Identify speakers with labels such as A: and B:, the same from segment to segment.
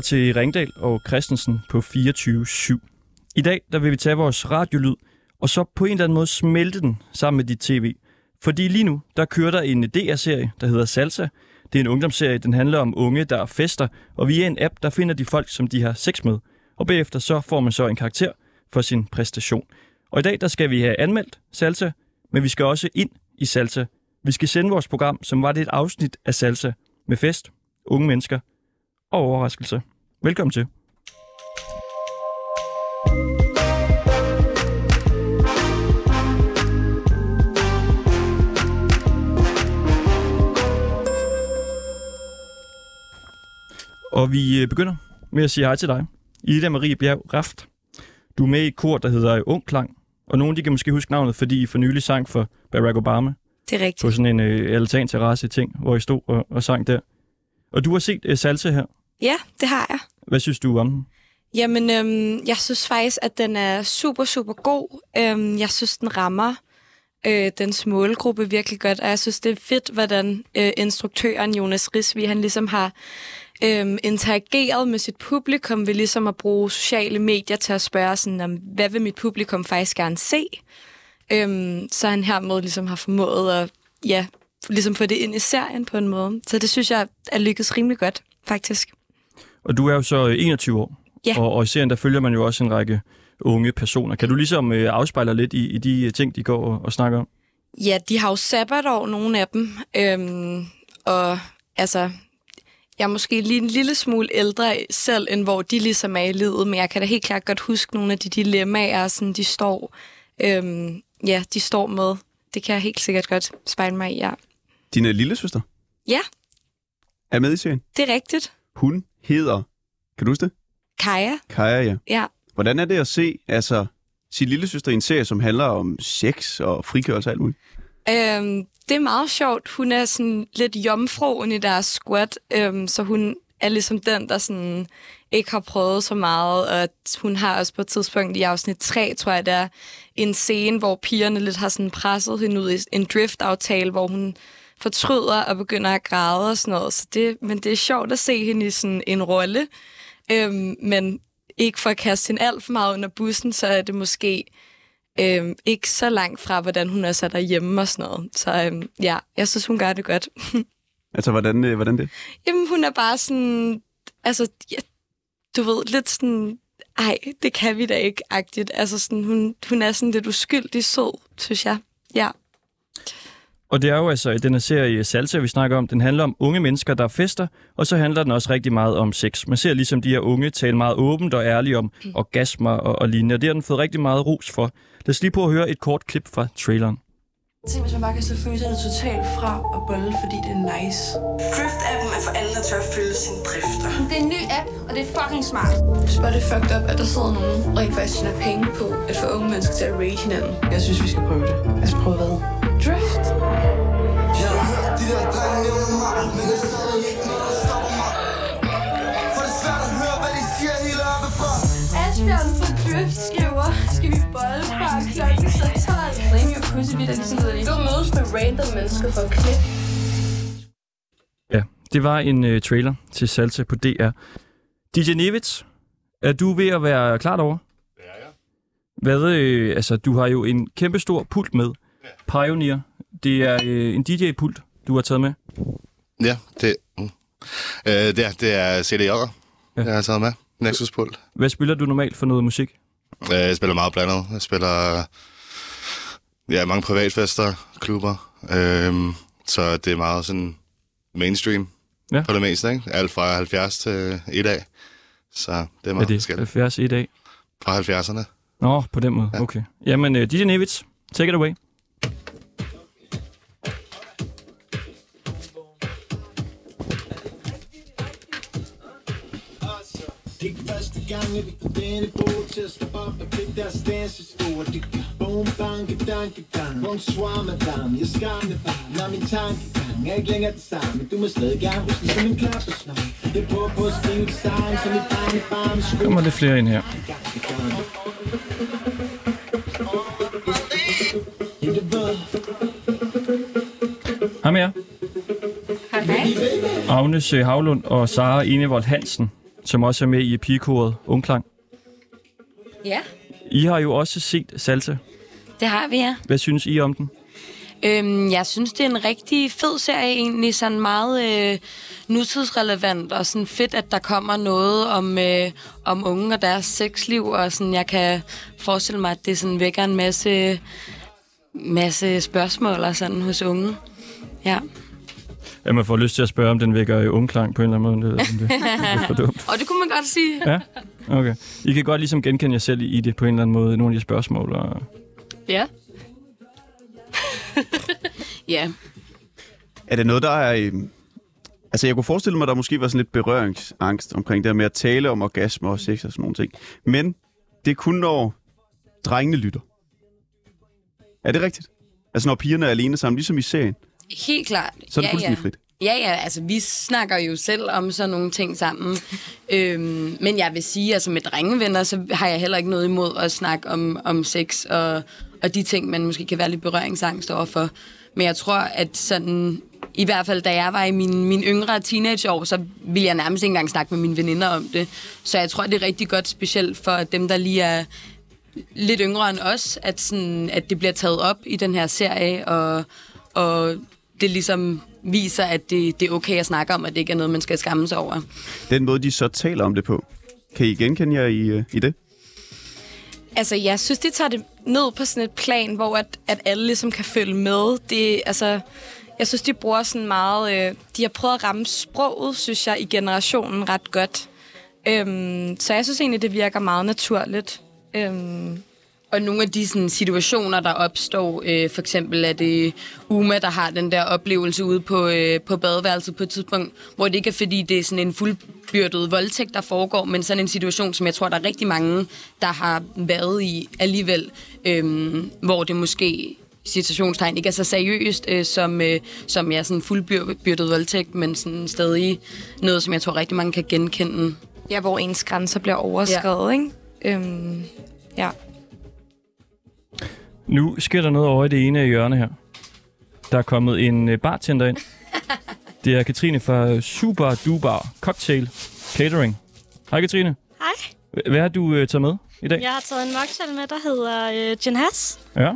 A: Lytter til Ringdal og Christensen på 24.7. I dag der vil vi tage vores radiolyd, og så på en eller anden måde smelte den sammen med dit tv. Fordi lige nu, der kører der en DR-serie, der hedder Salsa. Det er en ungdomsserie, den handler om unge, der fester, og via en app, der finder de folk, som de har sex med. Og bagefter så får man så en karakter for sin præstation. Og i dag, der skal vi have anmeldt Salsa, men vi skal også ind i Salsa. Vi skal sende vores program, som var det et afsnit af Salsa, med fest, unge mennesker og overraskelse. Velkommen til. Og vi øh, begynder med at sige hej til dig. Ida Marie Bjerg Raft. Du er med i et kor, der hedder Ung Klang. Og nogen de kan måske huske navnet, fordi I for nylig sang for Barack Obama
B: Det er rigtigt.
A: på sådan en øh, altan terrasse ting, hvor I stod og, og sang der. Og du har set øh, Salsa her.
B: Ja, det har jeg.
A: Hvad synes du om den?
B: Jamen, øhm, jeg synes faktisk, at den er super, super god. Øhm, jeg synes, den rammer øh, dens målgruppe virkelig godt, og jeg synes, det er fedt, hvordan øh, instruktøren Jonas Risvi, han ligesom har øh, interageret med sit publikum ved ligesom at bruge sociale medier til at spørge sådan, om, hvad vil mit publikum faktisk gerne se? Øhm, så han hermed ligesom har formået at ja, ligesom få det ind i serien på en måde. Så det synes jeg er lykkedes rimelig godt, faktisk.
A: Og du er jo så øh, 21 år,
B: Ja.
A: og, og i serien der følger man jo også en række unge personer. Kan du ligesom øh, afspejle lidt i, i de øh, ting, de går og, og snakker om?
B: Ja, de har jo sabbatår, nogle af dem. Øhm, og altså, jeg er måske lige en lille smule ældre selv, end hvor de ligesom er i livet, men jeg kan da helt klart godt huske nogle af de dilemmaer, sådan de står, øhm, ja, de står med. Det kan jeg helt sikkert godt spejle mig i, ja.
C: Din øh, lille søster
B: Ja,
C: er med i serien.
B: det er rigtigt.
C: Hun hedder, kan du huske det?
B: Kaja,
C: Kaja, ja.
B: ja.
C: Hvordan er det at se altså, sin lille søster i en serie, som handler om sex og frigørelse og alt muligt?
B: Øhm, det er meget sjovt. Hun er sådan lidt jomfruen i deres squad, øhm, så hun er ligesom den, der sådan ikke har prøvet så meget. Og hun har også på et tidspunkt i afsnit 3, tror jeg, der er en scene, hvor pigerne lidt har sådan presset hende ud i en drift-aftale, hvor hun fortryder og begynder at græde og sådan noget. Så det, men det er sjovt at se hende i sådan en rolle. Øhm, men ikke for at kaste hende alt for meget under bussen, så er det måske øhm, ikke så langt fra, hvordan hun er sat derhjemme og sådan noget. Så øhm, ja, jeg synes, hun gør det godt.
C: Altså, hvordan, øh, hvordan det?
B: Jamen, hun er bare sådan, altså, ja, du ved, lidt sådan, ej, det kan vi da ikke, agtigt. Altså, sådan, hun, hun er sådan lidt uskyldig sød, synes jeg. Ja.
A: Og det er jo altså i den her serie Salsa, vi snakker om. Den handler om unge mennesker, der fester, og så handler den også rigtig meget om sex. Man ser ligesom de her unge tale meget åbent og ærligt om orgasmer og, og lignende, og det har den fået rigtig meget ros for. Lad os lige prøve at høre et kort klip fra traileren.
D: Tænk, hvis man bare kan slå følelserne totalt fra og bolle, fordi det er nice.
E: Drift-appen er for alle, der tør at følge sine drifter.
F: Det er en ny app, og det er fucking smart.
D: Bare, det er fucked up, at der sidder nogen og rent faktisk tjener penge på at få unge mennesker til at rate hinanden. Jeg synes, vi skal prøve det. Altså prøve hvad?
F: Bolle fra klokken 12?
D: Bring your pussy vidt, ligesom hedder de. Du mødes med random mennesker for at klippe.
A: Ja, det var en uh, trailer til Salsa på DR. DJ Nevitz, er du ved at være klar over? Det er jeg. Hvad, øh, altså, du har jo en kæmpe stor pult med. Pioneer. Det er øh, en DJ-pult, du har taget med.
G: Ja, det, mm. øh, det, er, det er CD'er,
A: Ja.
G: ja. jeg har taget med. Nexus Pult.
A: Hvad spiller du normalt for noget musik?
G: Øh, jeg spiller meget blandet. Jeg spiller ja, mange privatfester, klubber. Øh, så det er meget sådan mainstream
A: Ja.
G: for det meste. Ikke? Alt fra 70 til i dag. Så det er
A: Er
G: meget
A: det
G: forskelligt.
A: 70 i dag?
G: Fra 70'erne.
A: Nå, på den måde.
G: Ja.
A: Okay. Jamen, uh, DJ Nevitz, take it away.
H: Første gang, at vi får denne bog til at stoppe op og klikke deres dansesko Og det gør boom, banke, danke, dang Bonsoir, madame, jeg skammer bare Når min tankegang er ikke længere den samme Men du må stadig gerne huske som en klappersnor Jeg prøver på at skrive et sang, som et barn i barme sko
A: Kommer lidt flere ind her. Hej med jer.
B: Hej.
A: Agnes øh, Havlund og Sara Enevold Hansen. Som også er med i pigekoret Ungklang.
B: Ja,
A: I har jo også set Salsa.
B: det har vi, ja.
A: Hvad synes I om den?
B: Øhm, jeg synes, det er en rigtig fed serie egentlig, sådan meget øh, nutidsrelevant, og sådan fedt, at der kommer noget om, øh, om unge og deres sexliv, og sådan, jeg kan forestille mig, at det sådan vækker en masse, masse spørgsmål og sådan hos unge. Ja.
A: At man får lyst til at spørge, om den vækker i ungklang på en eller anden måde. Det, det, det er for dumt.
B: Og det kunne man godt sige.
A: Ja, okay. I kan godt ligesom genkende jer selv i det på en eller anden måde, nogle af de spørgsmål. Og...
B: Ja. ja.
C: Er det noget, der er... Altså, jeg kunne forestille mig, at der måske var sådan lidt berøringsangst omkring det her med at tale om orgasme og sex og sådan nogle ting. Men det er kun, når drengene lytter. Er det rigtigt? Altså, når pigerne er alene sammen, ligesom i serien,
B: Helt klart.
C: så er det
B: ja,
C: fuldstændig
B: ja.
C: frit.
B: Ja, ja, altså vi snakker jo selv om sådan nogle ting sammen. øhm, men jeg vil sige, altså med drengevenner, så har jeg heller ikke noget imod at snakke om, om sex og, og de ting, man måske kan være lidt berøringsangst overfor. Men jeg tror, at sådan, i hvert fald da jeg var i min, min yngre teenageår, så ville jeg nærmest ikke engang snakke med mine veninder om det. Så jeg tror, det er rigtig godt, specielt for dem, der lige er lidt yngre end os, at, sådan, at det bliver taget op i den her serie, og, og det ligesom viser, at det, det er okay at snakke om, at det ikke er noget, man skal skamme sig over.
C: Den måde, de så taler om det på. Kan I genkende jer i, øh, i det?
B: Altså, jeg synes, de tager det ned på sådan et plan, hvor at, at alle ligesom kan følge med. Det, altså, jeg synes, de bruger sådan meget... Øh, de har prøvet at ramme sproget, synes jeg, i generationen ret godt. Øhm, så jeg synes egentlig, det virker meget naturligt. Øhm, og nogle af de sådan, situationer, der opstår, øh, for eksempel er det Uma, der har den der oplevelse ude på, øh, på badeværelset på et tidspunkt, hvor det ikke er fordi, det er sådan en fuldbyrdet voldtægt, der foregår, men sådan en situation, som jeg tror, der er rigtig mange, der har været i alligevel, øh, hvor det måske citationstegn ikke er så seriøst, øh, som, øh, som er sådan fuldbyrdet voldtægt, men sådan stadig noget, som jeg tror rigtig mange kan genkende. Ja, hvor ens grænser bliver overskrevet, ja. ikke? Øhm, ja.
A: Nu sker der noget over i det ene af hjørne her. Der er kommet en øh, bartender ind. Det er Katrine fra Super Dubar Cocktail Catering. Hej Katrine.
I: Hej.
A: Hvad har du øh, taget med i dag?
I: Jeg har taget en mocktail med, der hedder øh, Gin Hass.
A: Ja.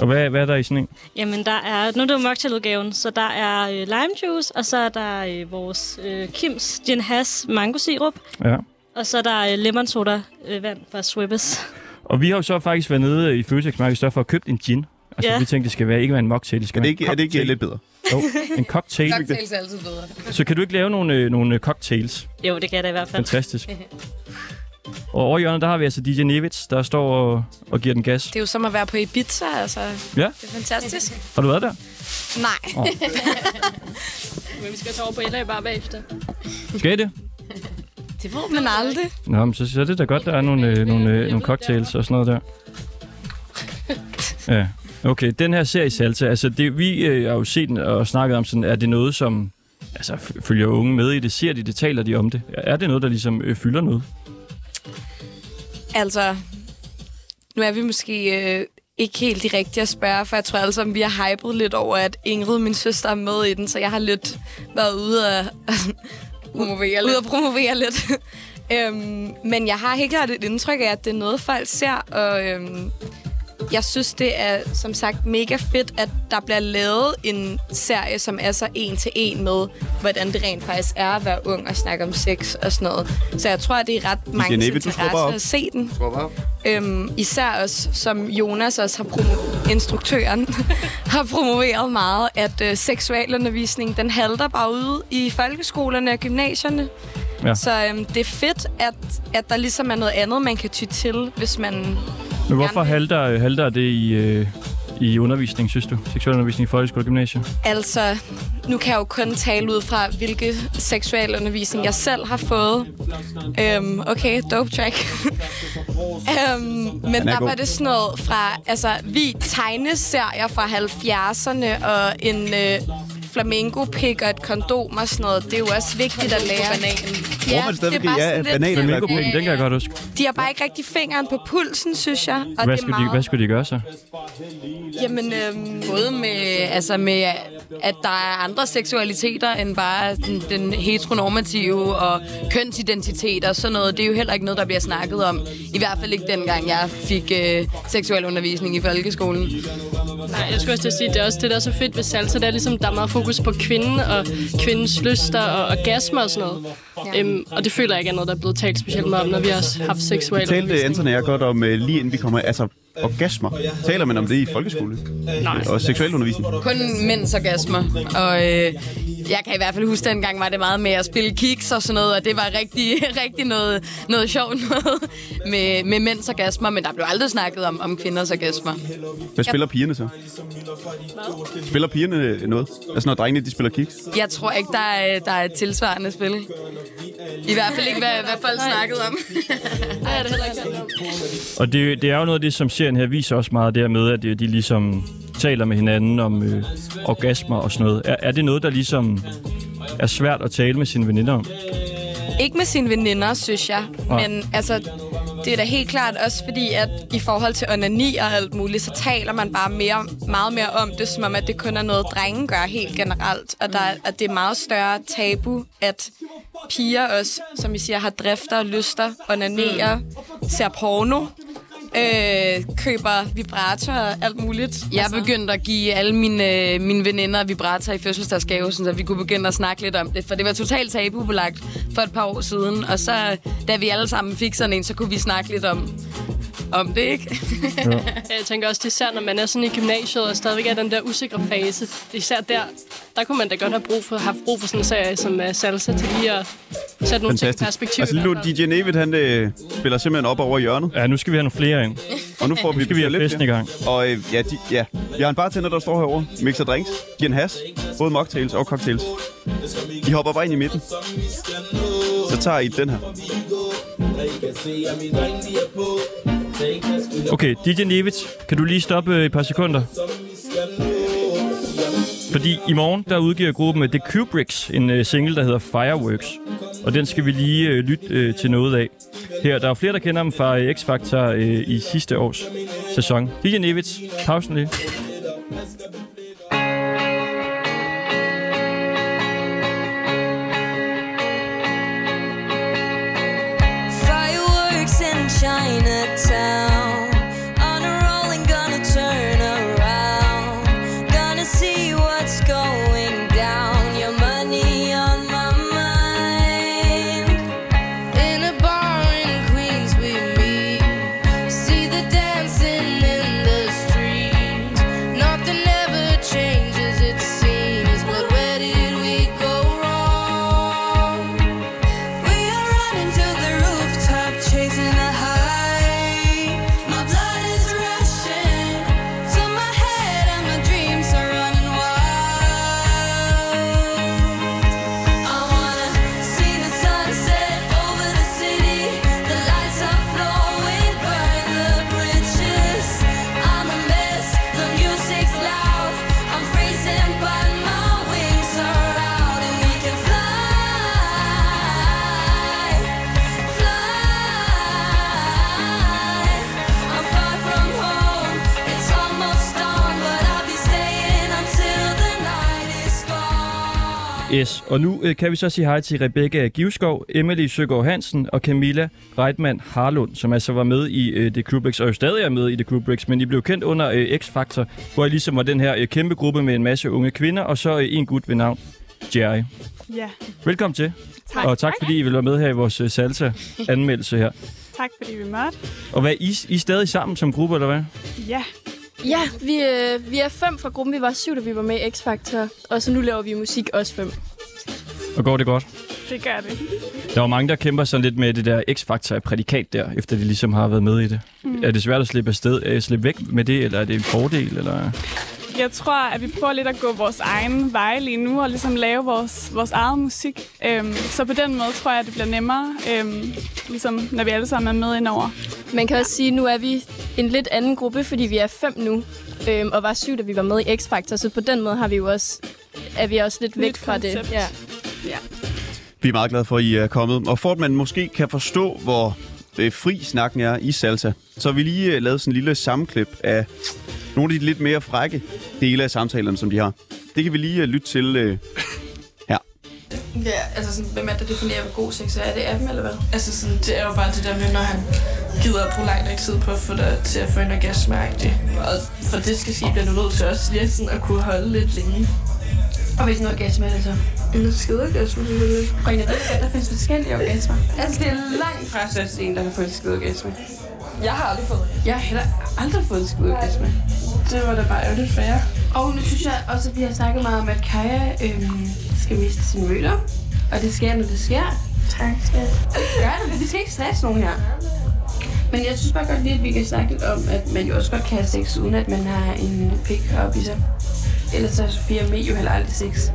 A: Og hvad, hvad er der i sådan en?
I: Jamen, der er, nu er det jo mocktailudgaven, så der er øh, lime juice, og så er der øh, vores øh, Kims Gin Hass mango sirup,
A: Ja.
I: og så er der øh, lemon soda øh, vand fra Swibbes.
A: Og vi har jo så faktisk været nede i Føtex Market Større for at købe en gin. Altså,
I: Ja.
A: vi tænkte, det skal være, ikke være en mocktail, det skal
C: Er det
A: være
C: ikke,
A: en
C: er det ikke
A: cocktail.
C: lidt bedre?
A: Jo, en cocktail.
B: Cocktails er altid bedre.
A: Så kan du ikke lave nogle, øh, nogle øh, cocktails?
I: Jo, det kan jeg da i hvert fald.
A: Fantastisk. Og over i hjørnet, der har vi altså DJ Nevitz, der står og, og giver den gas.
B: Det er jo som at være på Ibiza, altså.
A: Ja,
B: Det er fantastisk.
A: har du været der?
B: Nej.
A: Åh.
I: Men vi skal tage over på LA bare bagefter.
A: Skal I det?
B: Det ved man aldrig.
A: Nå, men så, så er det da godt, der er nogle, øh, nogle, øh, nogle cocktails og sådan noget der. Ja, okay. Den her serie Salsa, altså det, vi øh, har jo set den og snakket om sådan, er det noget, som altså, følger unge med i det? Ser de det? Taler de om det? Er det noget, der ligesom øh, fylder noget?
B: Altså, nu er vi måske øh, ikke helt de rigtige at spørge, for jeg tror sammen, vi har hypet lidt over, at Ingrid, min søster, er med i den, så jeg har lidt været ude at promovere lidt. Ud at promovere lidt. øhm, men jeg har helt klart et indtryk af, at det er noget, folk ser, og øhm, jeg synes, det er som sagt mega fedt, at der bliver lavet en serie, som er så en til en med, hvordan det rent faktisk er at være ung og snakke om sex og sådan noget. Så jeg tror, at det er ret mange
C: Geneve,
B: interesse at se den. Øhm, især også, som Jonas også har promo- instruktøren har promoveret meget, at øh, seksualundervisning, den halter bare ude i folkeskolerne og gymnasierne.
A: Ja.
B: Så øhm, det er fedt, at, at der ligesom er noget andet, man kan ty til, hvis man...
A: Men hvorfor halter, halter det i, øh, i undervisning, synes du? Seksualundervisning i folkeskole og gymnasie?
B: Altså, nu kan jeg jo kun tale ud fra, hvilke seksualundervisning jeg selv har fået. Øhm, okay, dope track. øhm, men
C: er
B: der
C: god.
B: var det sådan noget fra, altså, vi tegneserier fra 70'erne og en øh, flamenco-pik og et kondom og sådan noget. Det er jo også vigtigt at lære. Bananen.
C: Bruger man stadigvæk ja,
B: sådan lidt
C: banan eller
A: Flamenco den kan jeg godt huske.
B: De har bare ikke rigtig fingeren på pulsen, synes jeg. Og
A: Hvad
B: det er
A: skulle,
B: meget...
A: de, hvad skulle de gøre så?
B: Jamen, øhm, både med, altså med, at der er andre seksualiteter end bare den, den heteronormative og kønsidentitet og sådan noget. Det er jo heller ikke noget, der bliver snakket om. I hvert fald ikke dengang, jeg fik øh, seksuel undervisning i folkeskolen.
J: Nej, jeg skulle også til at sige, det er også det, der er så fedt ved salsa. Det er ligesom, der er meget fokus på kvinden og kvindens lyster og orgasmer og sådan noget. Ja. Øhm, og det føler jeg ikke er noget, der er blevet talt specielt meget om, når vi har haft seksuel
C: Talte Anton og jeg godt om, øh, lige inden vi kommer... Altså, orgasmer. Taler man om det i folkeskole?
J: Nej.
C: Og seksuel undervisning?
B: Kun mænds orgasmer. Og øh, jeg kan i hvert fald huske, dengang var det meget med at spille kiks og sådan noget, og det var rigtig, rigtig noget, noget sjovt noget med, med mænds orgasmer, men der blev aldrig snakket om, om kvinders orgasmer.
C: Hvad spiller pigerne så? Spiller pigerne noget? Altså når drengene de spiller kiks?
B: Jeg tror ikke, der er, der er et tilsvarende spil. I hvert fald ikke, hvad, hvad folk snakkede om.
J: Nej, det er heller ikke om.
A: Og det, det er jo noget af det, som serien her viser også meget der med, at de, de ligesom taler med hinanden om øh, orgasmer og sådan noget. Er, er det noget, der ligesom er svært at tale med sine veninder om?
B: Ikke med sine veninder, synes jeg.
A: Nej.
B: Men altså, det er da helt klart også fordi, at i forhold til onani og alt muligt, så taler man bare mere, meget mere om det, som om, at det kun er noget, drenge gør helt generelt. Og der, er- at det er meget større tabu, at piger også, som I siger, har drifter, lyster, onanerer, ser porno, øh, køber vibrator og alt muligt. Jeg er begyndt at give alle mine, mine veninder vibrator i fødselsdagsgave, så vi kunne begynde at snakke lidt om det. For det var totalt tabubelagt for et par år siden. Og så, da vi alle sammen fik sådan en, så kunne vi snakke lidt om, om det, ikke?
J: Jeg tænker også, det er især, når man er sådan i gymnasiet og stadigvæk er den der usikre fase. Især der, der kunne man da godt have brug for, haft brug for sådan en serie som uh, Salsa til lige at sætte nogle ting i perspektiv.
C: Altså lige nu, DJ Nevid, han øh, spiller simpelthen op over hjørnet.
A: Ja, nu skal vi have nogle flere ind.
C: Og nu får vi,
A: Nu skal vi have
C: lidt
A: festen i gang.
C: Og øh, ja, de, ja, vi har en bartender, der står herovre. Mixer drinks. Giver en has. Både mocktails og cocktails. I hopper bare ind i midten. Så tager I den her.
A: Okay, DJ Nevitz, kan du lige stoppe øh, et par sekunder? Fordi i morgen, der udgiver gruppen øh, The Kubricks en øh, single, der hedder Fireworks. Og den skal vi lige øh, lytte øh, til noget af. Her, der er flere, der kender dem fra øh, X-Factor øh, i sidste års sæson. DJ Nevitz, pausen lige. Yes, og nu øh, kan vi så sige hej til Rebecca Givskov, Emily Søgaard Hansen og Camilla Reitmann Harlund, som altså var med i øh, The Kubricks, og jo stadig er med i The Kubricks, men de blev kendt under øh, X-Factor, hvor I ligesom var den her øh, kæmpe gruppe med en masse unge kvinder, og så øh, en gut ved navn Jerry.
K: Ja,
A: Velkommen til,
K: Tak.
A: og tak fordi I vil være med her i vores øh, salsa-anmeldelse her.
K: tak fordi vi måtte.
A: Og hvad, I, I er stadig sammen som gruppe, eller hvad?
K: Ja,
L: Ja, vi, øh, vi er fem fra gruppen. Vi var syv, da vi var med i X-Factor. Og så nu laver vi musik også fem.
A: Og går det godt?
K: det gør det.
A: Der var mange, der kæmper sådan lidt med det der X-Factor-prædikat der, efter de ligesom har været med i det.
K: Mm.
A: Er det svært at slippe, afsted, øh, slippe væk med det, eller er det en fordel? Eller?
K: Jeg tror, at vi prøver lidt at gå vores egen vej lige nu, og ligesom lave vores, vores eget musik. Øhm, så på den måde tror jeg, at det bliver nemmere, øhm, ligesom når vi alle sammen er med indover.
L: Man kan også sige, at nu er vi en lidt anden gruppe, fordi vi er fem nu. Øhm, og var syv, da vi var med i X-Factor. Så på den måde har vi jo også er vi også lidt væk
K: Nyt
L: fra det.
K: koncept.
L: Ja.
K: ja.
C: Vi er meget glade for, at I er kommet. Og for at man måske kan forstå, hvor øh, fri snakken er i salsa, så har vi lige øh, lavet sådan en lille sammenklip af nogle af de lidt mere frække dele af samtalerne, som de har. Det kan vi lige øh, lytte til øh, her.
D: Ja, altså sådan, hvem er det, der definerer, hvad god sex er? Er det af dem, eller hvad? Altså sådan, det er jo bare det der med, når han gider at bruge lang nok tid på at få dig til at få en orgasme Og for det skal ske, bliver du nødt til også lige sådan at kunne holde lidt længe. Og hvilken orgasme er det så? En skideorgasme, selvfølgelig. Og en af dem, der findes forskellige orgasmer. Altså, det er langt fra så en, der kan få en skideorgasme. Jeg har aldrig fået Jeg har heller aldrig fået en skideorgasme. Det var da bare ærgerligt for jer. Og nu synes jeg også, at vi har snakket meget om, at Kaja øhm, skal miste sine møder. Og det sker, når det sker. Tak, skat. Gør det, vi skal ikke stresse nogen her. Men jeg synes bare godt lige, at vi kan snakke lidt om, at man jo også godt kan have sex, uden at man har en pik op i sig. Ellers så er Sofia med jo heller aldrig sex.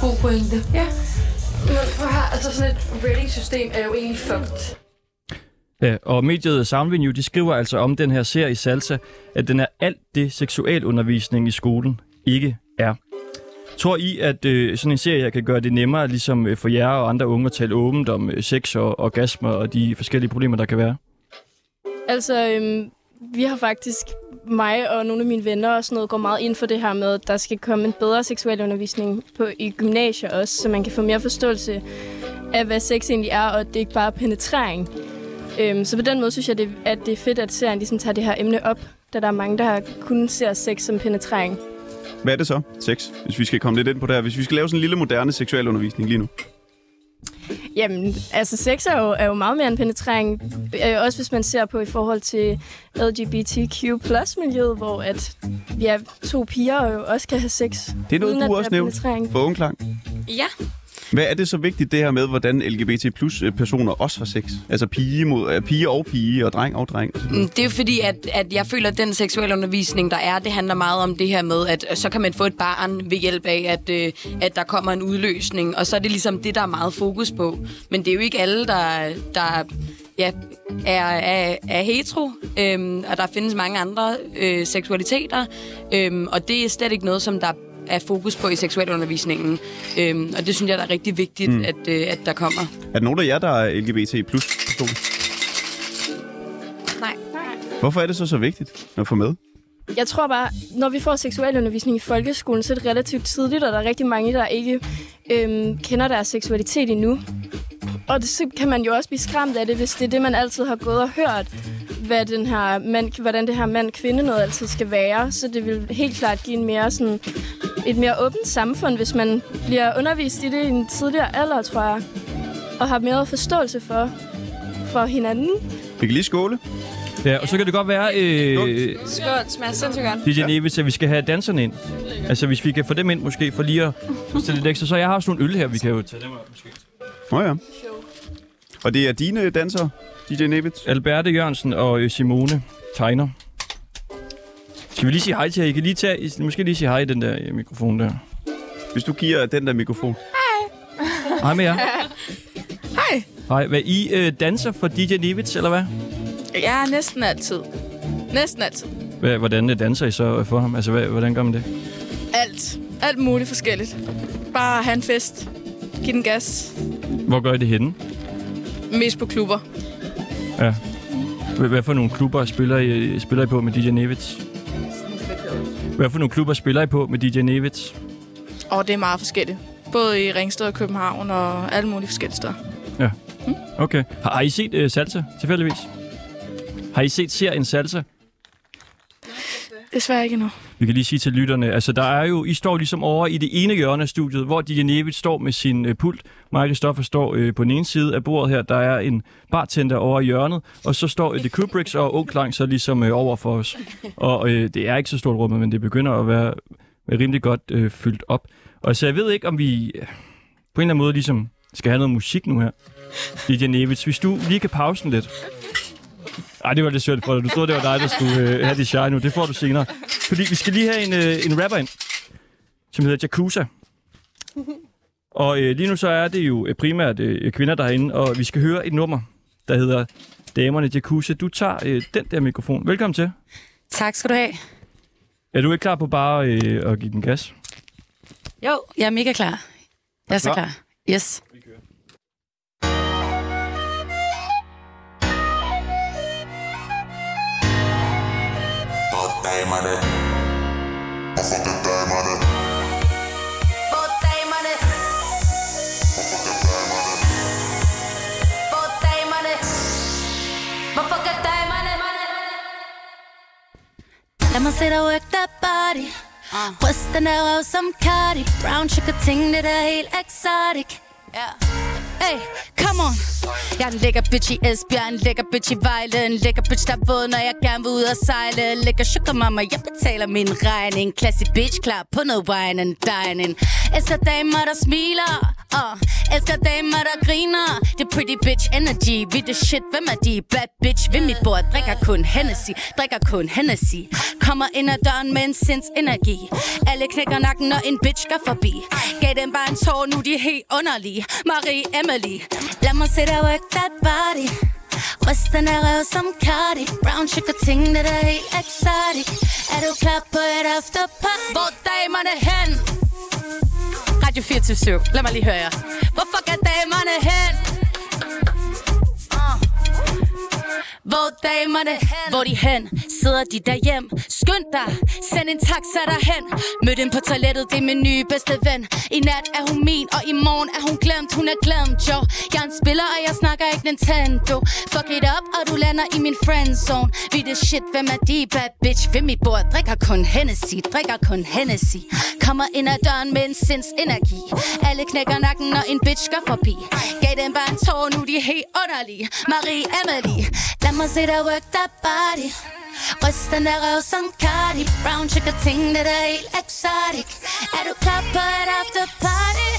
D: God pointe. Ja. Men prøv her, altså sådan et rating-system er jo egentlig fucked.
A: Ja, og mediet Soundvenue, de skriver altså om den her serie Salsa, at den er alt det seksualundervisning i skolen ikke er. Tror I, at øh, sådan en serie her kan gøre det nemmere ligesom øh, for jer og andre unge at tale åbent om øh, sex og orgasmer og de forskellige problemer, der kan være?
L: Altså, øhm, vi har faktisk, mig og nogle af mine venner og sådan noget, går meget ind for det her med, at der skal komme en bedre seksuel undervisning på, i gymnasier også, så man kan få mere forståelse af, hvad sex egentlig er, og at det ikke bare er penetrering. Øhm, så på den måde synes jeg, det, at det er fedt, at serien ligesom tager det her emne op, da der er mange, der kun ser sex som penetrering.
C: Hvad er det så? Sex, hvis vi skal komme lidt ind på det her. Hvis vi skal lave sådan en lille moderne seksualundervisning lige nu.
L: Jamen, altså sex er jo, er jo meget mere end penetrering. Øh, også hvis man ser på i forhold til LGBTQ+-miljøet, hvor at vi er to piger jo også kan have sex.
C: Det er noget,
L: uden at
C: du
L: der
C: også
L: er
C: nævnte
L: penetrering.
C: på Ungklang.
B: Ja.
C: Hvad er det så vigtigt, det her med, hvordan LGBT plus øh, personer også har sex? Altså pige, mod, øh, pige og pige, og dreng og dreng. Og
B: mm, Det er jo fordi, at, at jeg føler, at den seksuelle undervisning, der er, det handler meget om det her med, at så kan man få et barn ved hjælp af, at, øh, at der kommer en udløsning. Og så er det ligesom det, der er meget fokus på. Men det er jo ikke alle, der, der ja, er, er, er hetero. Øhm, og der findes mange andre øh, seksualiteter. Øhm, og det er slet ikke noget, som der er fokus på i seksualundervisningen. Øhm, og det synes jeg, der er rigtig vigtigt,
C: Mm.
B: at, øh, at der kommer.
C: Er der nogen af jer, der er LGBT plus personer?
B: Nej.
C: Hvorfor er det så så vigtigt at få med?
L: Jeg tror bare, når vi får seksualundervisning i folkeskolen, så er det relativt tidligt, og der er rigtig mange, der ikke øhm, kender deres seksualitet endnu. Og det, så kan man jo også blive skræmt af det, hvis det er det, man altid har gået og hørt, hvad den her mand, hvordan det her mand-kvinde noget altid skal være. Så det vil helt klart give en mere sådan, et mere åbent samfund, hvis man bliver undervist i det i en tidligere alder, tror jeg. Og har mere forståelse for, for hinanden.
C: Vi kan lige skåle.
A: Ja, og så kan det godt være, øh,
B: Skål, smager sindssygt godt.
A: DJ Nevis, at vi skal have danserne ind. Altså, hvis vi kan få dem ind måske, for lige at stille lidt ekstra. Så jeg har også nogle øl her, vi kan jo tage dem op måske.
C: Nå ja. Og det er dine dansere, DJ Nevitz?
A: Alberte Jørgensen og øh, Simone Tegner. Skal vi lige sige hej til jer? I kan lige tage, måske lige sige hej i den der øh, mikrofon der.
C: Hvis du giver den der mikrofon.
A: Hej med jer.
M: Hej.
A: Hej. Hvad, I øh, danser for DJ Nevitz, eller hvad?
M: Ja, næsten altid. Næsten altid.
A: hvad? Hvordan øh, danser I så for ham? Altså, hvad, hvordan gør man det?
M: Alt. Alt muligt forskelligt. Bare have en fest. Giv den gas.
A: Hvor gør I det henne?
M: Mest på klubber.
A: Ja. Hvad, hvad for nogle klubber spiller I, spiller I på med DJ Nevitz? Hvad for nogle klubber spiller I på med DJ Nevitz?
M: Og det er meget forskelligt. Både i Ringsted og København og alle mulige forskellige steder.
A: Ja. Okay. Har, har I set uh, Salsa, tilfældigvis? Har I set serien Salsa?
M: Desværre ikke endnu.
A: Vi kan lige sige til lytterne, altså der er jo, I står ligesom over i det ene hjørne af studiet, hvor DJ Nevitz står med sin øh, pult. Maja Kristoffer står øh, på den ene side af bordet her, der er en bartender over i hjørnet, og så står øh, The Kubricks og Oaklang så ligesom øh, over for os. Og øh, det er ikke så stort rummet, men det begynder at være, rimelig godt øh, fyldt op. Og så jeg ved ikke, om vi øh, på en eller anden måde ligesom skal have noget musik nu her. DJ Nevits, hvis du lige kan pausen lidt. Ej, det var lidt synd for dig. Du troede, det var dig, der skulle øh, have det shy nu. Det får du senere. Fordi vi skal lige have en, øh, en rapper ind, som hedder Jakuza. Og øh, lige nu så er det jo øh, primært øh, kvinder derinde, og vi skal høre et nummer, der hedder Damerne Jakuza. Du tager øh, den der mikrofon. Velkommen til.
B: Tak skal du have.
A: Er du ikke klar på bare øh, at give den gas?
M: Jo, jeg er mega klar. Jeg er så
C: Klar?
M: klar. Yes.
N: For damerne. Og for de damerne.
O: For damerne. For damerne. Hvorfor kan damerne? Lad mig se dig work that body. Ryst den der røv som Cardi. Brown sugar ting, det der er helt exotic. Hey, come on. Jeg er en lækker bitch i Esbjerg, en lækker bitch i Vejle En lækker bitch, der våd, når jeg gerne vil ud og sejle. Lækker sugar mama, jeg betaler min regning. Classy bitch, klar på noget wine and dining. Elsker damer, der smiler uh, Elsker damer, der griner. Det pretty bitch energy Vi det shit, hvem er de? Bad bitch ved mit bord. Drikker kun Hennessy, drikker kun Hennessy. Kommer ind ad døren med en sinds energi. Alle knækker nakken, når en bitch går forbi. Gav dem bare en tår, nu de er helt underlige. Marie family Lad mig se dig work that body Ryst den røv som Cardi Brown sugar ting, det er helt exotic Er du klar på et afterparty? Hvor damerne hen? Radio 24 Lad mig lige høre jer Hvor fuck er damerne hen? Hvor damerne hen? Hvor de hen? Sidder de derhjem? Skynd dig, send en taxa derhen. Mød dem på toilettet, det er min nye bedste ven. I nat er hun min, og i morgen er hun glemt. Hun er glemt, jo. Jeg er en spiller, og jeg snakker ikke Nintendo. Fuck it up, og du lander i min friendzone. Vi det shit, hvem er de? Bad bitch? Ved mit bord Drikker kun Hennessy, drikker kun Hennessy. Kommer ind ad døren med en sinds energi. Alle knækker nakken, når en bitch går forbi. Gav dem bare en tår, nu de er helt underlige. Marie Emily Lad mig se dig work that body Ryst den der røv som Cardi Brown sugar ting, det er helt exotic Er du klar på et after party?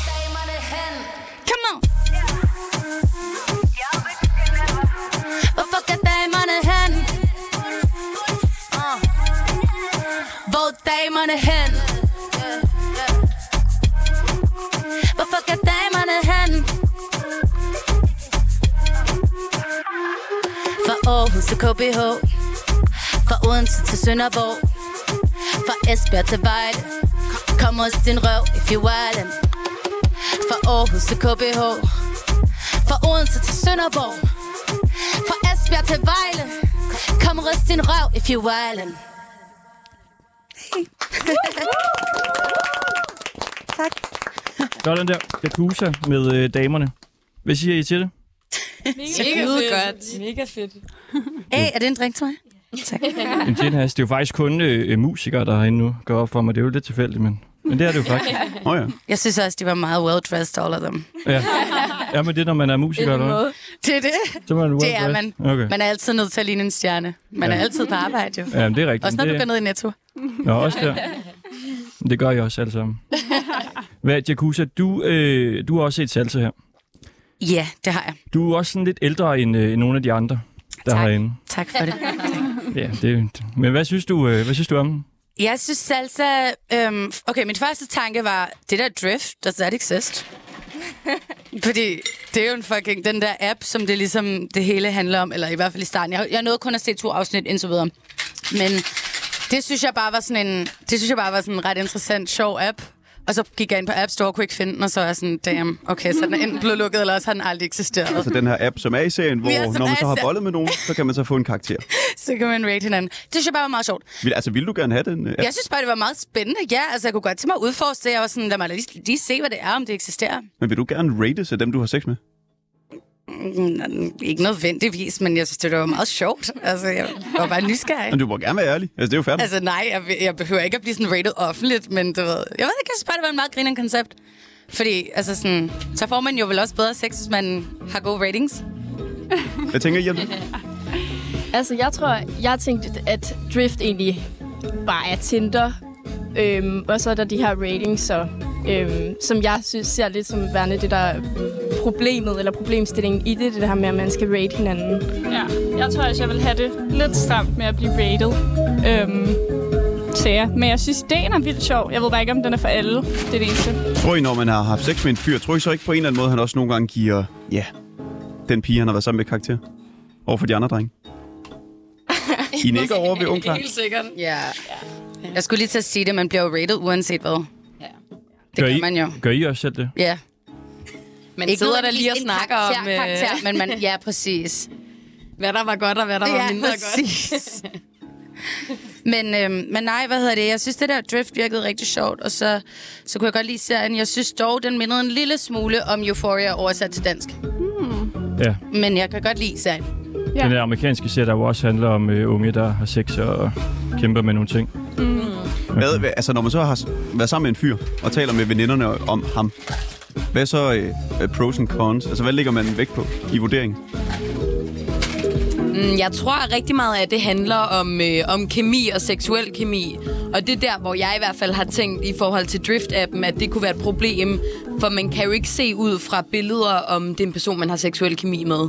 O: Come on Hvorfor kan damerne hen? Uh. Hvor damerne hen? Aarhus til KBH Fra Odense til Sønderborg. Fra Esbjerg til Vejle. Kom hos din røv, if you wildin' Fra Aarhus til KBH Fra Odense til Sønderborg. Fra Esbjerg til Vejle. Kom hos din røv, if you wildin'
A: Sådan der. Yakuza med øh, damerne. Hvad siger I til det?
B: Mega fedt.
M: godt.
B: Mega fedt.
M: Hey, er det en drink til mig? Tak.
A: En gin has. Det er jo faktisk kun øh, øh, musikere, der er herinde nu, går op for mig. Det er jo lidt tilfældigt, men, men det er det jo faktisk.
C: Åh oh, ja.
M: Jeg synes også, de var meget well-dressed, all of them.
A: Ja. ja, men det er, når man er musiker, eller hvad?
M: Det er det.
A: Så er man
M: Det er man.
A: Okay.
M: Man er altid nødt til at ligne en stjerne. Man er
A: Ja.
M: altid på arbejde, jo.
A: Ja, men det er rigtigt.
M: Også når
A: det,
M: du går ned i Netto.
A: Nå, også der. Det gør jeg også alle sammen. Hvad, Jakuza, du, øh, du har også set salsa her.
M: Ja, det har jeg.
A: Du er også sådan lidt ældre end, øh, end nogle af de andre, der er herinde.
M: Tak for det.
A: Ja, det, men hvad synes du, øh, hvad synes du om den?
M: Jeg synes salsa... Øhm, okay, min første tanke var, det der drift, does that exist? Fordi det er jo en fucking, den der app, som det ligesom det hele handler om, eller i hvert fald i starten. Jeg, jeg nåede kun at se to afsnit indtil videre. Men det synes jeg bare var sådan en, det synes jeg bare var sådan en ret interessant, sjov app. Og så gik jeg ind på App Store, kunne ikke finde den, og så er jeg sådan, damn, okay, så den er enten blevet lukket, eller også har den aldrig eksisteret.
C: Altså den her app, som er i serien, hvor
M: Ja,
C: når man så har bollet med nogen, så kan man så få en karakter.
M: så kan man rate hinanden. Det synes jeg bare var meget sjovt.
C: Vil, altså, vil du gerne have den uh, app?
M: Jeg synes bare, det var meget spændende. Ja, altså jeg kunne godt tænke mig at udforske det. Jeg var sådan, lad mig lige, lige se, hvad det er, om det eksisterer.
C: Men vil du gerne rates af dem, du har sex med?
M: Ikke nødvendigvis, men jeg synes, det var meget sjovt. Altså, jeg var bare nysgerrig.
C: Men du må gerne være ærlig. Altså, det er jo færdigt.
M: Altså nej, jeg, jeg behøver ikke at blive sådan rated offentligt, men du ved, jeg ved ikke, jeg synes bare, det var en meget grinende koncept. Fordi, altså sådan, så får man jo vel også bedre sex, hvis man har gode ratings.
C: Hvad tænker I om det?
L: Altså, jeg tror, jeg tænkte, at Drift egentlig bare er Tinder. Øhm, og så er der de her ratings, så, øhm, som jeg synes ser lidt som værende det, der er problemet, eller problemstillingen i det, det her med, at man skal rate hinanden.
K: Ja, jeg tror også, jeg vil have det lidt stramt med at blive rated. Øhm, så ja. Men jeg synes, ideen er vildt sjov. Jeg ved bare ikke, om den er for alle. Det er det eneste.
C: Tror I, når man har haft sex med en fyr, tror I så ikke på en eller anden måde, han også nogle gange giver, ja, den pige, han har været sammen med karakter? Over for de andre drenge? I nikker over ved onkler.
M: Helt sikkert. Ja. Jeg skulle lige til at sige det, man bliver jo rated uanset hvad.
O: Det
A: gør
O: gør
A: I,
O: man jo.
A: Gør I også selv det?
O: Ja.
B: Man
O: Ikke
B: sidder der lige og snakker
O: karakter,
B: om... øh,
O: Karakter, men man, ja, præcis.
B: Hvad der var godt, og hvad der var
O: ja,
B: mindre
O: præcis. men, øhm, men nej, hvad hedder det? Jeg synes, det der drift virkede rigtig sjovt, og så, så kunne jeg godt lide serien. Jeg synes dog, den mindede en lille smule om Euphoria oversat til dansk.
A: Ja.
O: Men jeg kan godt lide serien.
A: Ja. Den der amerikanske serie, der jo også handler om øh, unge, der har sex og kæmper med nogle ting.
B: Mm.
C: Hvad, hvad, altså, når man så har været sammen med en fyr og taler med veninderne om ham, hvad er så øh, pros and cons? Altså, hvad ligger man vægt på i vurderingen?
B: Mm, Jeg tror at rigtig meget af det handler om, øh, om kemi og seksuel kemi. Og det er der, hvor jeg i hvert fald har tænkt i forhold til Drift-appen, at det kunne være et problem. For man kan jo ikke se ud fra billeder, om det er en person, man har seksuel kemi med.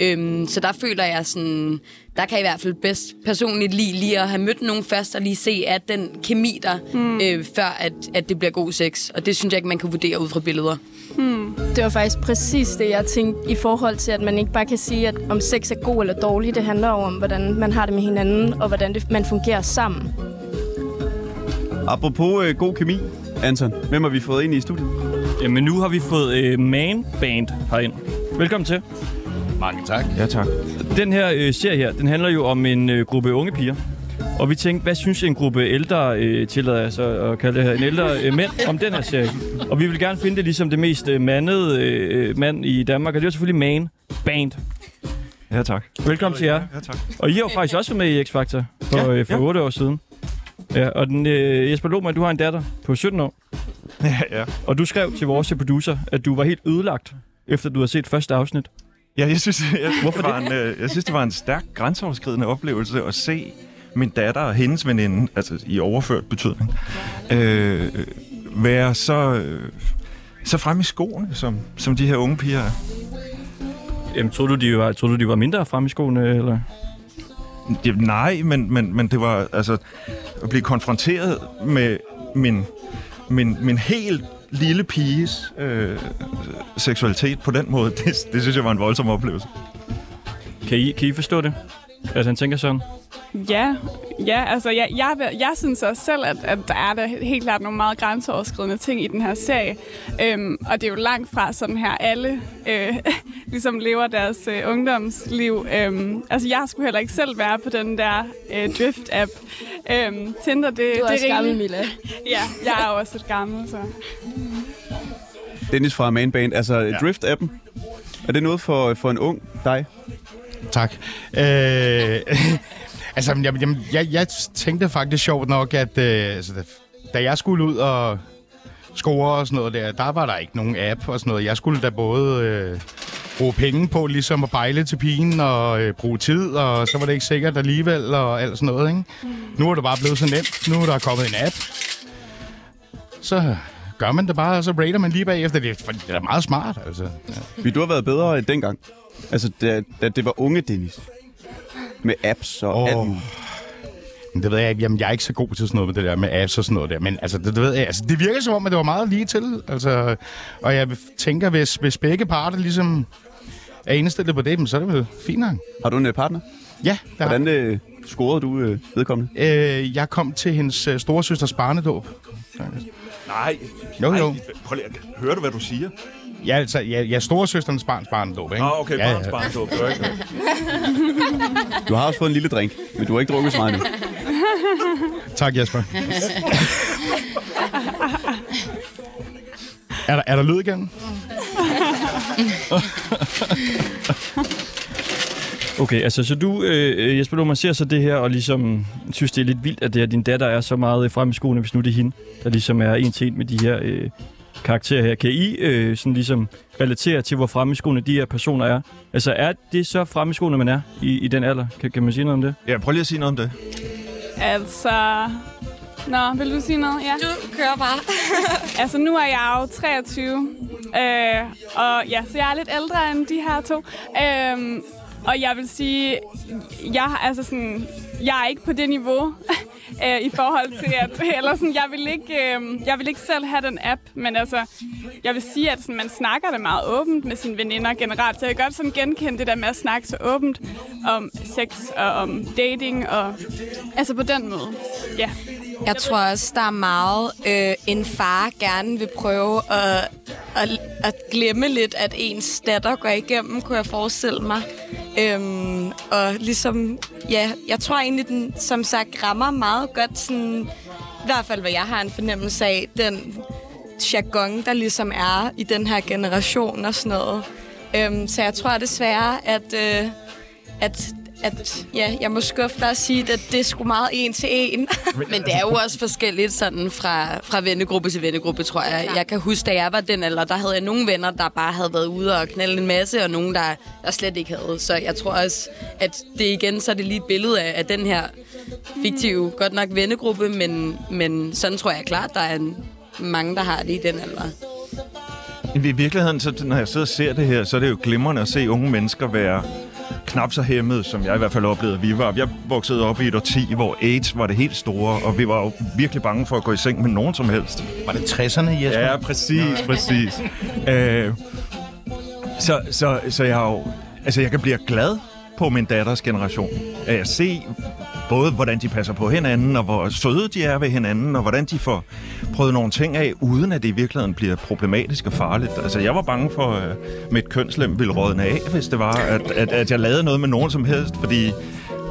B: Øhm, så der føler jeg sådan... Der kan jeg i hvert fald bedst personligt lide lige at have mødt nogen først, og lige se, at den kemi der, mm. øh, før at, at det bliver god sex. Og det synes jeg ikke, man kan vurdere ud fra billeder.
L: Hmm. Det var faktisk præcis det, jeg tænkte i forhold til, at man ikke bare kan sige, at om sex er god eller dårlig. Det handler om, hvordan man har det med hinanden, og hvordan det, man fungerer sammen.
C: Apropos øh, god kemi, Anton, hvem har vi fået ind i studiet?
A: Jamen, nu har vi fået øh, Man Band herind. Velkommen til.
P: Mange tak.
C: Ja, tak.
A: Den her øh, serie her, den handler jo om en øh, gruppe unge piger. Og vi tænkte, hvad synes en gruppe ældre, øh, tillader jeg så at kalde det her, en ældre øh, mænd om den her serie? Og vi vil gerne finde det ligesom det mest øh, mandede øh, mand i Danmark, og det er selvfølgelig Man Band.
P: Ja, tak.
A: Velkommen til jer.
P: Ja, tak.
A: Og I har jo faktisk også været med i X-Factor for,
P: Ja,
A: øh, for
P: ja.
A: 8 år siden. Ja, og den, øh, Jesper Lohmann, du har en datter på 17 år.
P: Ja, ja.
A: Og du skrev til vores producer, at du var helt ødelagt, efter du havde set første afsnit.
P: Ja, jeg synes, jeg,
A: Hvorfor
P: det var en, øh, jeg synes, det var en stærk grænseoverskridende oplevelse at se min datter og hendes veninde, altså i overført betydning, øh, være så, øh, så frem i skoene, som, som de her unge piger er.
A: Jamen, troede du, de var, troede du, de var mindre frem i skoene, eller?
P: Ja, nej, men, men, men det var altså at blive konfronteret med min, min, min helt lille piges øh, seksualitet på den måde, det, det synes jeg var en voldsom oplevelse.
A: Kan I, kan I forstå det? At han tænker sådan?
K: Ja, ja altså jeg, jeg, jeg synes også selv, at, at der er der helt klart nogle meget grænseoverskridende ting i den her serie. Øhm, og det er jo langt fra sådan her, alle øh, ligesom lever deres øh, ungdomsliv. Øhm, altså jeg skulle heller ikke selv være på den der øh, Drift-app. Øhm, Tinder, det,
L: Du er
K: det
L: også
K: er
L: gammel, Mila.
K: Ja, jeg er jo også et gammel, så...
C: Dennis fra Man Band, altså
Q: ja.
C: Drift-appen. Er det noget for, for en ung dig?
Q: Tak. Øh, altså, jamen, jamen, jeg, jeg tænkte faktisk sjovt nok, at øh, altså, da jeg skulle ud og score og sådan noget der, der var der ikke nogen app og sådan noget. Jeg skulle da både øh, bruge penge på ligesom at bejle til pigen og øh, bruge tid, og så var det ikke sikkert alligevel og alt sådan noget, ikke? Nu er det bare blevet så nemt. Nu er der kommet en app. Så gør man det bare, og så rater man lige bagefter. Det, er- det er meget smart, altså. Ja.
C: Vil du have været bedre end dengang? Altså, da, da det var unge Dennis. Med apps og oh. alt
Q: det ved jeg ikke. Jamen, jeg er ikke så god til sådan noget med det der med apps og sådan noget der. Men altså, det, det ved jeg. Altså, det virker som om, at det var meget lige til. Altså, og jeg tænker, hvis, hvis begge parter ligesom er indstillet på det, så er det vel fint nok.
C: Har du en øh, partner?
Q: Ja. Der
C: Hvordan øh, scorede du øh, vedkommende?
Q: Øh, jeg kom til hendes øh, storesøsters barnedåb.
P: Nej,
Q: Jo,
P: nej,
Q: jo.
P: Prøv lige, hører du, hvad du siger?
Q: Ja, altså, ja, ja storesøsterens barns barnedåb, ikke?
P: Ah, okay,
Q: ja,
P: barns barndåb, det var ikke noget.
C: Du har også fået en lille drink, men du har ikke drukket så meget nu.
Q: Tak, Jesper. er, der, er der lyd igen?
A: Okay, altså så du, øh, Jesper Lohmann, ser så det her og ligesom synes, det er lidt vildt, at det er, din datter er så meget frem i skoene, hvis nu det er hende, der ligesom er en til en med de her øh, karakterer her. Kan I øh, sådan ligesom relatere til, hvor fremme i skoene de her personer er? Altså er det så fremme i skoene, man er i, i den alder? Kan, kan man sige noget om det?
P: Ja, prøv lige at sige noget om det.
K: Altså... Nå, vil du sige noget? Ja.
B: Du kører bare.
K: altså, nu er jeg jo 23. Øh, og ja, så jeg er lidt ældre end de her to. Øh, og jeg vil sige, jeg, altså sådan, jeg er ikke på det niveau øh, i forhold til, at eller sådan, jeg, vil ikke, øh, jeg vil ikke selv have den app, men altså, jeg vil sige, at sådan, man snakker det meget åbent med sine veninder generelt, så jeg kan godt sådan genkende det der med at snakke så åbent om sex og om dating, og altså på den måde, ja.
B: Jeg tror også, der er meget, øh, en far gerne vil prøve at, at, at glemme lidt, at ens datter går igennem, kunne jeg forestille mig. Øhm, og ligesom, ja, jeg tror egentlig, den som sagt rammer meget godt sådan, i hvert fald, hvad jeg har en fornemmelse af, den jargon, der ligesom er i den her generation og sådan noget. Øhm, så jeg tror desværre, at, øh, at, at ja, jeg må skuffe dig og sige, at det er sgu meget en til en.
O: Men det er jo også forskelligt sådan fra, fra vennegruppe til vennegruppe, tror jeg. Jeg kan huske, da jeg var den alder, der havde jeg nogle venner, der bare havde været ude og knalde en masse, og nogle, der, der slet ikke havde. Så jeg tror også, at det igen, så er det lige et billede af, af den her fiktive, godt nok vennegruppe, men, men sådan tror jeg klart, der er en, mange, der har det i den alder.
P: I virkeligheden, så, når jeg sidder og ser det her, så er det jo glimrende at se unge mennesker være knap så hæmmet, som jeg i hvert fald oplevede, vi var. Jeg voksede op i et årti, hvor AIDS var det helt store, og vi var jo virkelig bange for at gå i seng med nogen som helst.
Q: Var det 60'erne, Jesper?
P: Ja, præcis, præcis. øh, så, så, så jeg har jo... Altså, jeg kan blive glad på min datters generation. At jeg se både, hvordan de passer på hinanden, og hvor søde de er ved hinanden, og hvordan de får prøvet nogle ting af, uden at det i virkeligheden bliver problematisk og farligt. Altså, jeg var bange for, at mit kønslem ville rådne af, hvis det var, at, at, at jeg lavede noget med nogen som helst, fordi...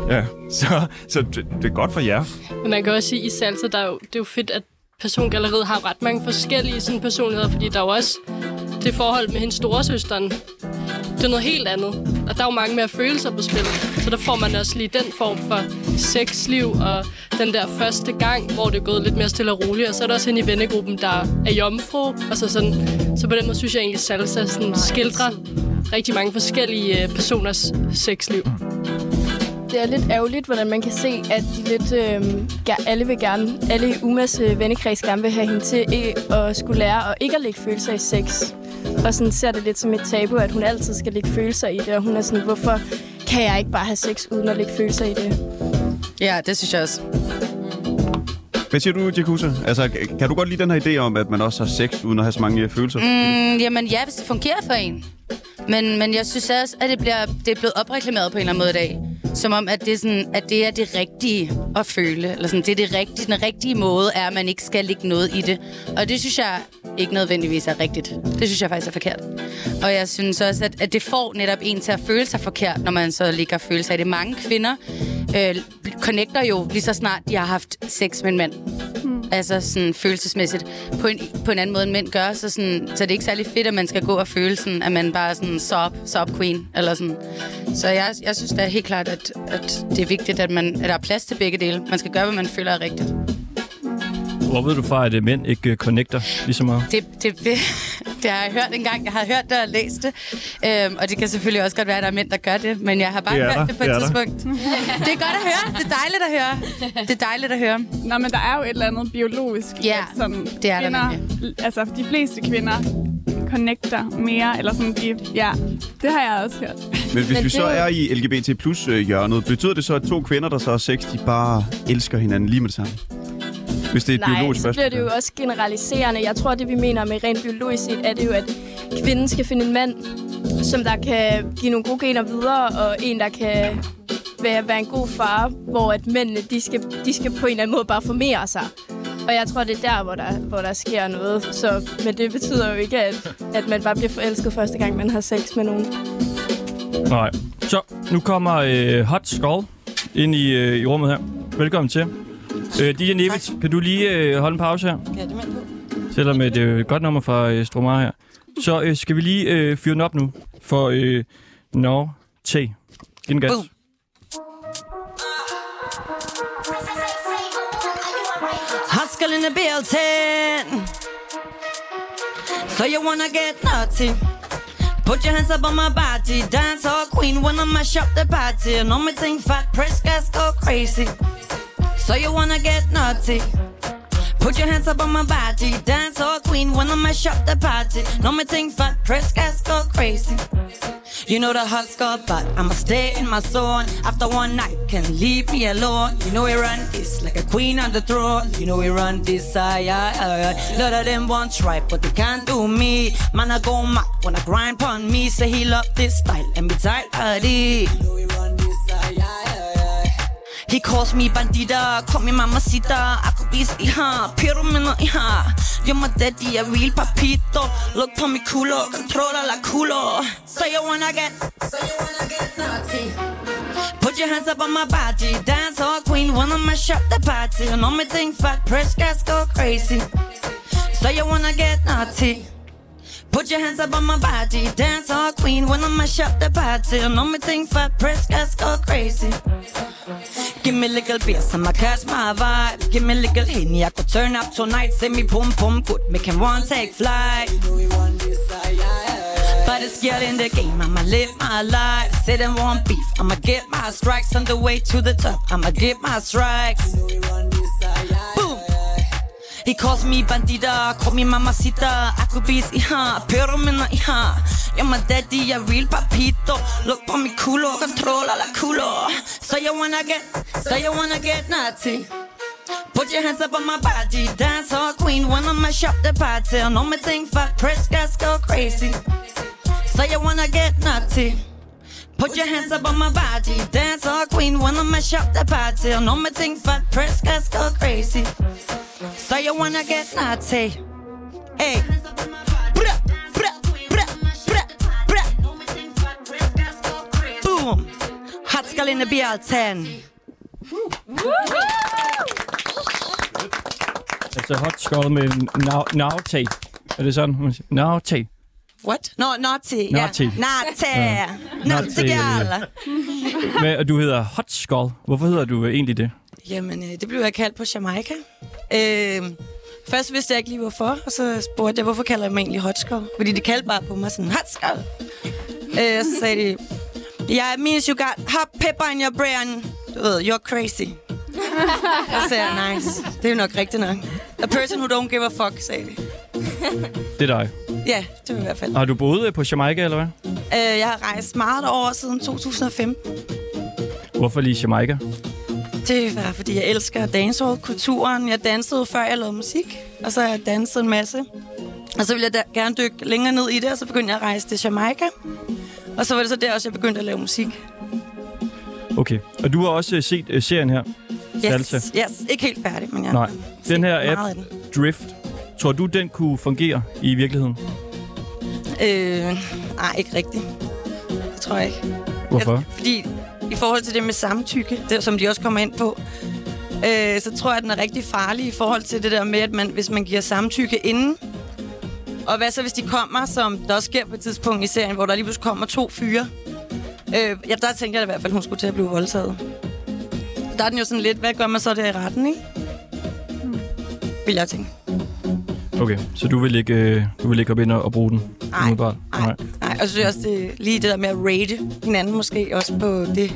P: Ja, så, så det, det er godt for jer.
J: Men man kan også sige, at i salsa, der er jo, det er jo fedt, at persongalleriet har ret mange forskellige sådan, personligheder, fordi der er jo også det forhold med hendes storesøsteren. Det er noget helt andet. Og der er jo mange mere følelser på spil. Så der får man også lige den form for sexliv og den der første gang, hvor det er gået lidt mere stille og roligt. Og så er der også hende i vennegruppen, der er jomfru. Og så, sådan, så på den måde synes jeg egentlig, salsa sådan skildrer rigtig mange forskellige øh, personers sexliv.
L: Det er lidt ærgerligt, hvordan man kan se, at de lidt, øh, alle vil gerne, alle i Umas øh, vennekreds gerne vil have hende til ikke at skulle lære og ikke at lægge følelser i sex. Og sådan ser det lidt som et tabu, at hun altid skal lægge følelser i det, og hun er sådan, hvorfor kan jeg ikke bare have sex uden at lægge følelser i det?
O: Ja, det synes jeg også.
C: Hvad siger du, Jakusa? Altså, kan du godt lide den her idé om, at man også har sex uden at have så mange følelser?
O: Mm, jamen ja, hvis det fungerer for en. Men, men jeg synes også, at det, bliver, det er blevet opreklameret på en eller anden måde i dag. Som om, at det, er sådan, at det er det rigtige at føle. Eller sådan, det er det rigtige. Den rigtige måde er, at man ikke skal lægge noget i det. Og det synes jeg ikke nødvendigvis er rigtigt. Det synes jeg faktisk er forkert. Og jeg synes også, at, at det får netop en til at føle sig forkert, når man så ligger og føler sig i det. Mange kvinder øh, connecter jo lige så snart, de har haft sex med en mand. Altså sådan følelsesmæssigt. På en, på en anden måde, end mænd gør. Så, sådan, så det er ikke særlig fedt, at man skal gå og føle sådan, at man bare er sådan sob, sob queen. Eller sådan. Så jeg, jeg synes da helt klart, at, at det er vigtigt, at, man, at der er plads til begge dele. Man skal gøre, hvad man føler er rigtigt.
A: Hvor ved du fra, at øh, mænd ikke øh, connecter lige så meget?
O: Det, det, det, det har jeg hørt engang. Jeg har hørt det og læst det. Øhm, og det kan selvfølgelig også godt være, at der er mænd, der gør det. Men jeg har bare
K: Det er
O: hørt
K: der.
O: det på
K: Det
O: et
K: er der.
O: tidspunkt. Det er godt at høre. Det er dejligt at høre. Det er dejligt at høre.
K: Nå, men der er jo et eller andet biologisk.
O: Ja,
K: at sådan,
O: det er der
K: kvinder, Altså, de fleste kvinder connecter mere, eller sådan, de, ja, det har jeg også hørt.
C: Men hvis vi så er i LGBT plus øh, hjørnet, betyder det så, at to kvinder, der så har sex, de bare elsker hinanden lige med det samme? Hvis det er et
L: Nej,
C: biologisk
L: så bliver
C: spørgsmål.
L: det jo også generaliserende. Jeg tror, det vi mener med rent biologisk set, er det jo, at kvinden skal finde en mand, som der kan give nogle gode gener videre, og en, der kan være, være en god far, hvor at mændene, de skal, de skal på en eller anden måde bare formere sig. Og jeg tror, det er der, hvor der, hvor der sker noget. Så, men det betyder jo ikke, at, at man bare bliver forelsket første gang, man har sex med nogen.
A: Nej. Så, nu kommer øh, Hot Skull ind i, øh, i rummet her. Velkommen til. Øh, DJ Nevits, kan du lige øh, holde en pause her?
O: Ja, det med
A: Selvom øh, det er et godt nummer fra øh, Stromar her. Så øh, skal vi lige øh, fyre den op nu for øh, Nå T. Giv den gas.
R: Boom. Hustle in the building. So you wanna get naughty? Put your hands up on my body, dance all queen when I mash up the party. No me think fat, press gas, go crazy. So you wanna get naughty? Put your hands up on my body, dance all queen I mash up the party. No me think fat, press gas, go crazy. You know the hot spot, but I'ma stay in my zone. After one night, can leave me alone. You know we run this like a queen on the throne. You know we run this, I, I, I. Lot of them want try, but they can't do me. Man, I go mad when I grind on me. Say he love this style and be tight of it.
S: He calls me bandita, call me mamacita. Ako bis iha, pero meno iha. You're my daddy, a real papito. Look på mi culo, controla la culo. So you wanna get, so you wanna get naughty. Put your hands up on my body, dance all queen, wanna mash up the party. And on me think fat, press gas, go crazy. So you wanna get naughty. Put your hands up on my body, dance all queen, wanna mash up the party. And on me think fat, press gas, go crazy. Give me a little bass, I'ma catch my vibe. Give me a little henny, I could turn up tonight. Say me pum pum good, make him want take flight. But it's girl in the game, I'ma live my life. Say them want beef, I'ma get my strikes on the way to the top. I'ma get my strikes. He calls me bandita, call me mamacita. Ako bis iha, pero mena iha. You're my daddy, a real papito. Look på mi culo, controla la culo. So you wanna get, so you wanna get naughty. Put your hands up on my body, dance all queen, wanna mash up the party. On me thing fat, press gas, go crazy. So you wanna get naughty. Put your hands up on my body, dance all queen, wanna mash up the party. On me thing fat, press gas, go crazy. So you wanna get naughty. Hey. Boom. Hot skal in the BL10.
A: Altså hot skull med navtag. Er det sådan, man siger? Navtag.
S: What? No, naughty.
A: Naughty.
S: Yeah. Naughty.
A: Ja.
S: Naughty
A: Naughty. Hvad, og du hedder Hot Skull. Hvorfor hedder du egentlig det?
S: Jamen, øh, det blev jeg kaldt på Jamaica. Øh, først vidste jeg ikke lige hvorfor, og så spurgte jeg, hvorfor kalder jeg mig egentlig Hotskov? Fordi de kaldte bare på mig sådan, Hotskov. Øh, og så sagde de, yeah, it means you got hot pepper in your brain. Du ved, you're crazy. Og så sagde jeg, nice. Det er jo nok rigtigt nok. A person who don't give a fuck, sagde de.
A: Det er dig.
S: Ja, det var i hvert fald.
A: Har du boet øh, på Jamaica, eller hvad?
S: Øh, jeg har rejst meget over siden 2015.
A: Hvorfor lige Jamaica?
S: Det var, fordi jeg elsker dancehall-kulturen. Jeg dansede før jeg lavede musik, og så har jeg danset en masse. Og så ville jeg da gerne dykke længere ned i det, og så begyndte jeg at rejse til Jamaica. Og så var det så der også, jeg begyndte at lave musik.
A: Okay. Og du har også øh, set uh, serien her?
S: Yes,
A: Salsa.
S: yes. Ikke helt færdig, men jeg
A: Nej. Den her app,
S: den.
A: Drift, tror du, den kunne fungere i virkeligheden?
S: Øh, nej, ikke rigtigt. Det tror jeg ikke.
A: Hvorfor?
S: Jeg, fordi i forhold til det med samtykke, det, som de også kommer ind på, øh, så tror jeg, at den er rigtig farlig i forhold til det der med, at man, hvis man giver samtykke inden, og hvad så, hvis de kommer, som der også sker på et tidspunkt i serien, hvor der lige pludselig kommer to fyre. Øh, ja, der tænker jeg i hvert fald, at hun skulle til at blive voldtaget. Der er den jo sådan lidt, hvad gør man så der i retten, ikke? Vil jeg tænke.
A: Okay, så du vil ikke, øh, du vil ikke op ind og, bruge den?
S: Nej?
A: Nej.
S: Så synes jeg også, det lige det der med at rate hinanden måske også på det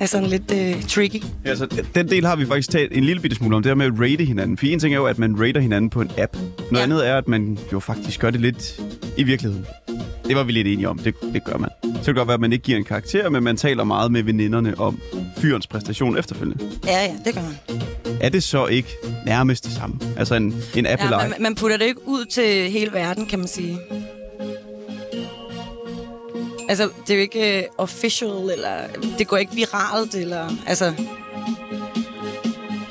S: er sådan lidt øh, tricky.
C: Ja, altså, den del har vi faktisk talt en lille bitte smule om, det her med at rate hinanden. For en ting er jo, at man rater hinanden på en app. Noget ja. andet er, at man jo faktisk gør det lidt i virkeligheden. Det var vi lidt enige om, det, det gør man. Så kan det godt være, at man ikke giver en karakter, men man taler meget med veninderne om fyrens præstation efterfølgende.
S: Ja, ja, det gør man.
C: Er det så ikke nærmest det samme? Altså en, en app
S: Ja, man, man putter det ikke ud til hele verden, kan man sige. Altså, det er jo ikke uh, official, eller det går ikke viralt, eller altså...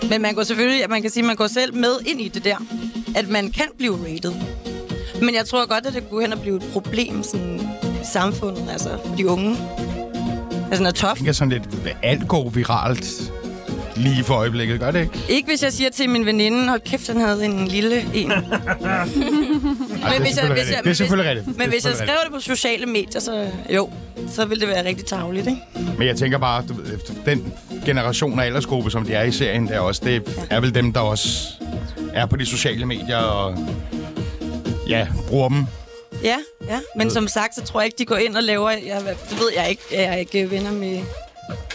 S: Men man går selvfølgelig, man kan sige, man går selv med ind i det der, at man kan blive rated. Men jeg tror godt, at det kunne hen og blive et problem sådan, i samfundet, altså for de unge. Altså, når tof.
Q: Jeg tænker sådan lidt, at alt går viralt lige for øjeblikket, gør det ikke?
S: Ikke hvis jeg siger til min veninde, hold kæft, han havde en lille en.
Q: Ej, det er selvfølgelig rigtigt. Det er selvfølgelig rigtigt.
S: Men hvis jeg skrev det på sociale medier, så jo, så ville det være rigtig tavligt, ikke?
Q: Men jeg tænker bare, du ved, den generation af aldersgruppe, som de er i serien, der også, det er vel dem, der også er på de sociale medier og ja, bruger dem.
S: Ja, ja. Men som sagt, så tror jeg ikke, de går ind og laver... Jeg, det ved jeg ikke. Jeg er ikke venner med,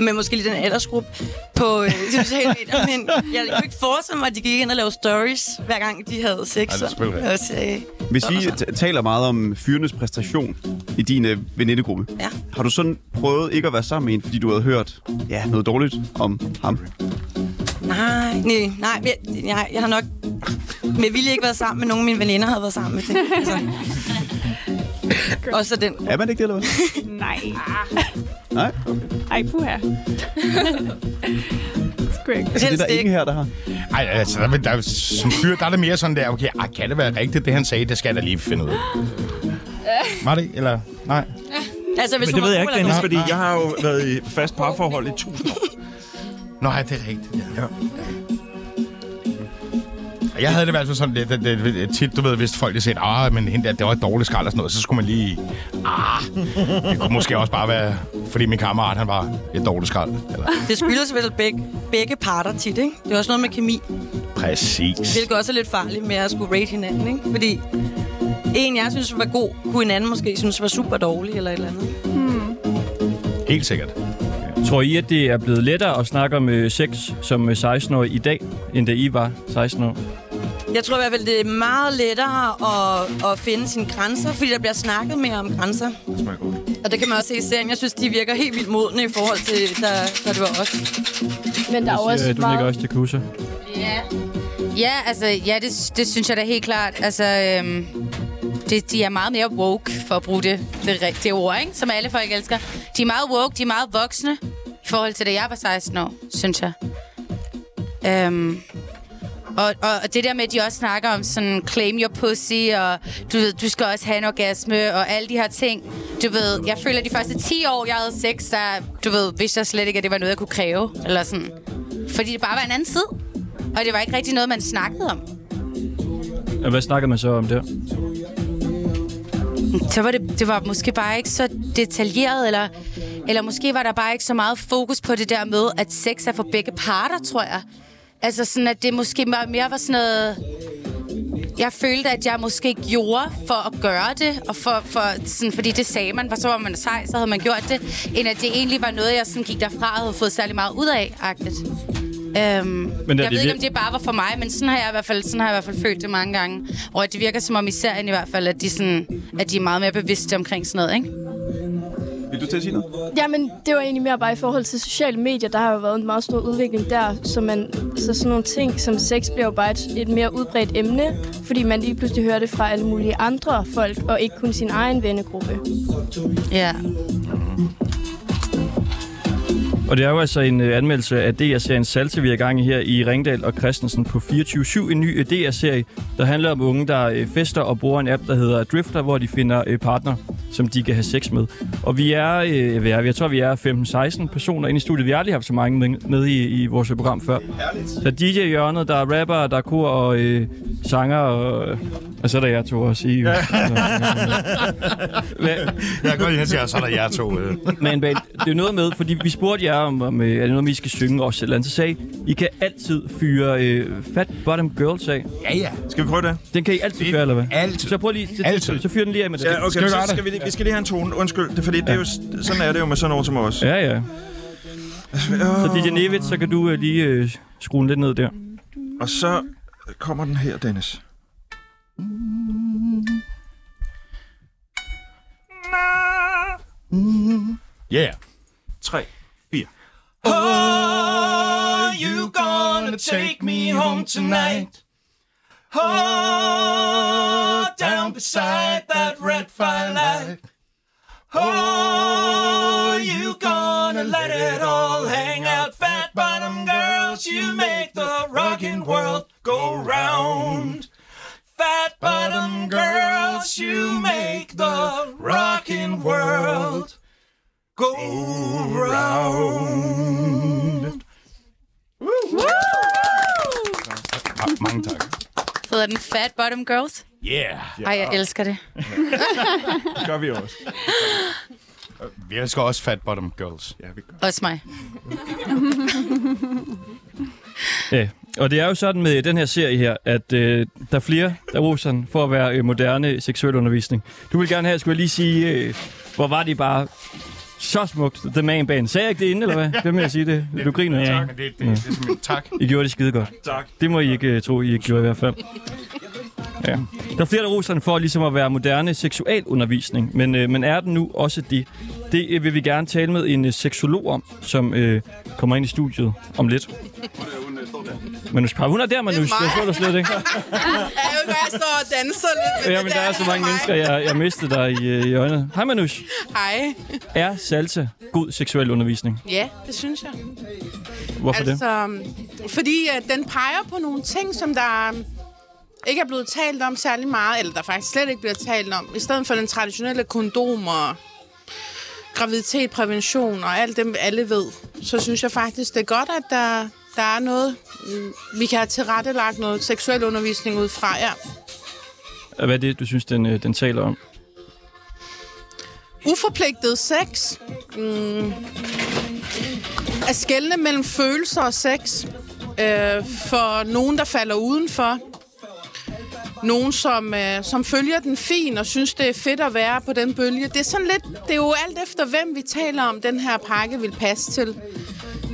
S: med måske lige den aldersgruppe på øh, sociale medier. Men jeg kunne ikke forestille mig, at de gik ind og lavede stories, hver gang de havde sex.
C: Ej, det er selvfølgelig
S: og, og, øh,
C: Hvis t- taler meget om fyrenes præstation i din øh, venindegruppe,
S: Ja.
C: har du sådan prøvet ikke at være sammen med en, fordi du havde hørt ja, noget dårligt om ham?
S: Nej, nej, nej. Jeg, jeg, jeg har nok med vilje ikke været sammen med nogen af mine veninder, havde været sammen med. Det. Altså, Også af den.
C: Er man ikke det, eller hvad?
K: Nej.
C: Nej? Okay.
K: Ej, puha. Ikke.
C: Altså, det er der ingen her, der har.
Q: Ej, altså, der, der, som fyr, der er det mere sådan der, okay, ej, kan det være rigtigt, det han sagde, det skal jeg da lige finde ud af. Var det, eller? Nej.
S: Altså, hvis
P: Men det ved jeg ikke, Dennis, fordi jeg har jo været i fast parforhold i tusind år.
Q: Nå, ja, det er rigtigt. Ja. ja. Jeg havde det i hvert fald sådan lidt, at det, det, tit, du ved, hvis folk de sagde, ah, men hende der, det var et dårligt skrald og sådan noget, så skulle man lige, ah, det kunne måske også bare være, fordi min kammerat, han var et dårligt skrald. Eller?
S: Det skyldes vel begge, begge parter tit, ikke? Det er også noget med kemi,
Q: Præcis.
S: hvilket også er lidt farligt med at skulle rate hinanden, ikke? Fordi en, jeg synes var god, kunne en anden måske synes var super dårlig eller et eller andet.
Q: Helt sikkert.
A: Tror I, at det er blevet lettere at snakke om øh, sex som øh, 16-årig i dag, end da I var 16 år?
S: Jeg tror i hvert fald, det er meget lettere at, at finde sine grænser, fordi der bliver snakket mere om grænser. Og det kan man også se i serien. Jeg synes, de virker helt vildt modne i forhold til, da, da det var os.
L: Men der er også
A: Øh, du ligger
L: meget...
A: også til kusser.
O: Ja. Ja, altså, ja, det, det synes jeg da helt klart. Altså, øhm, det, de er meget mere woke, for at bruge det, det rigtige ord, ikke? Som alle folk elsker. De er meget woke, de er meget voksne, i forhold til da jeg var 16 år, synes jeg. Øhm, og, og, og det der med, at de også snakker om sådan, claim your pussy, og du ved, du skal også have en orgasme, og alle de her ting. Du ved, jeg føler, at de første 10 år, jeg havde sex, der, du ved, vidste jeg slet ikke, at det var noget, jeg kunne kræve. Eller sådan. Fordi det bare var en anden tid. Og det var ikke rigtig noget, man snakkede om.
A: Og hvad snakker man så om der?
O: Så var det, det var måske bare ikke så detaljeret, eller, eller måske var der bare ikke så meget fokus på det der med, at sex er for begge parter, tror jeg. Altså sådan, at det måske mere var sådan noget... Jeg følte, at jeg måske gjorde for at gøre det, og for, for sådan, fordi det sagde man, for så var man sej, så havde man gjort det, end at det egentlig var noget, jeg sådan gik derfra og havde fået særlig meget ud af, agtigt. Øhm,
A: Men
O: jeg
A: det
O: ved ikke,
A: vir-
O: om det bare var for mig, men sådan har jeg i hvert fald, sådan har jeg i hvert fald følt det mange gange. Og det virker som om i serien i hvert fald, at de, sådan, at de er meget mere bevidste omkring sådan noget, ikke?
C: Vil du til at sige noget?
L: Jamen, det var egentlig mere bare i forhold til sociale medier. Der har jo været en meget stor udvikling der, så, man, så sådan nogle ting som sex bliver jo bare et, et mere udbredt emne, fordi man lige pludselig hører det fra alle mulige andre folk, og ikke kun sin egen vennegruppe.
O: Ja.
A: Og det er jo altså en øh, anmeldelse af DR-serien Salte, vi er i gang her i Ringdal og Christensen på 24-7. En ny øh, DR-serie, der handler om unge, der øh, fester og bruger en app, der hedder Drifter, hvor de finder partner, som de kan have sex med. Og vi er, øh, vi jeg tror, vi er 15-16 personer inde i studiet. Vi har aldrig haft så mange med, med i, i vores program før. Der er DJ-hjørnet, der er rapper, der er kor og øh, sanger, og, og så er der jeg to også i.
Q: Jeg kan godt lide, at så er der jer to. øh.
A: Men det er noget med, fordi vi spurgte jer om, om øh, er det noget, vi skal synge også eller andet. Så sagde I, I kan altid fyre øh, Fat Bottom Girls af.
Q: Ja, ja.
P: Skal vi prøve det?
A: Den kan I altid fyre, eller hvad?
Q: Altid.
A: Så prøv lige, så,
Q: Altid.
A: så fyr den lige af med det.
P: Ja, okay,
Q: Skal vi
P: så
Q: gøre det?
P: skal vi, lige- vi skal lige have en tone. Undskyld, det er fordi, det er jo, sådan er det jo med sådan nogen som os.
A: Ja, ja. Så DJ Nevit, så kan du øh, lige øh, skrue den lidt ned der.
P: Og så kommer den her, Dennis. Mm.
Q: Yeah.
P: 3, 4.
H: Oh, you gonna take me home tonight? Oh, down beside that red firelight. Oh, you gonna let it all hang out, fat bottom girls. You make the rocking world go round. Fat bottom girls, you make the rocking world go round.
Q: Ah, mange tak.
O: Hedder den Fat Bottom Girls?
Q: Yeah.
O: Ej, jeg elsker det.
P: Det gør vi også.
Q: Vi elsker også Fat Bottom Girls.
P: Ja, vi gør.
O: Også mig.
A: Ja, og det er jo sådan med den her serie her, at øh, der er flere, der roser den for at være øh, moderne seksuel undervisning. Du vil gerne have, skulle jeg lige sige, øh, hvor var de bare så smukt, The Man Band. Sagde jeg ikke det inden, eller hvad? Det med at sige det. Du griner, ja.
Q: Tak, det, det, det, er simpelthen tak.
A: I gjorde det skide godt.
P: Tak.
A: Det må I ikke uh, tro, I ikke gjorde i hvert fald. Ja. Der er flere, der roser den for ligesom at være moderne seksualundervisning, men, øh, men er den nu også det? Det øh, vil vi gerne tale med en øh, seksolog om, som øh, kommer ind i studiet om lidt. Manus Par, hun er der, Manus.
T: Det er
A: Det
T: mig.
A: slet ikke.
T: Godt, jeg står og danser lidt.
A: Ja, men der er så mange mennesker, jeg, jeg mistede dig i, øh, i øjnene. Hej, Manus.
T: Hej.
A: Er salsa god seksuel undervisning?
T: Ja, det synes jeg.
A: Hvorfor det?
T: altså, Fordi uh, den peger på nogle ting, som der um, ikke er blevet talt om særlig meget, eller der faktisk slet ikke bliver talt om. I stedet for den traditionelle kondom og graviditet, prævention og alt det, alle ved, så synes jeg faktisk, det er godt, at der, der er noget, vi kan have tilrettelagt noget seksuel undervisning ud fra, ja.
A: Hvad er det, du synes, den, øh, den taler om?
T: Uforpligtet sex. Mm. At skelne mellem følelser og sex. Øh, for nogen, der falder udenfor. Nogen, som, øh, som følger den fin og synes, det er fedt at være på den bølge. Det er sådan lidt, det er jo alt efter, hvem vi taler om, den her pakke vil passe til.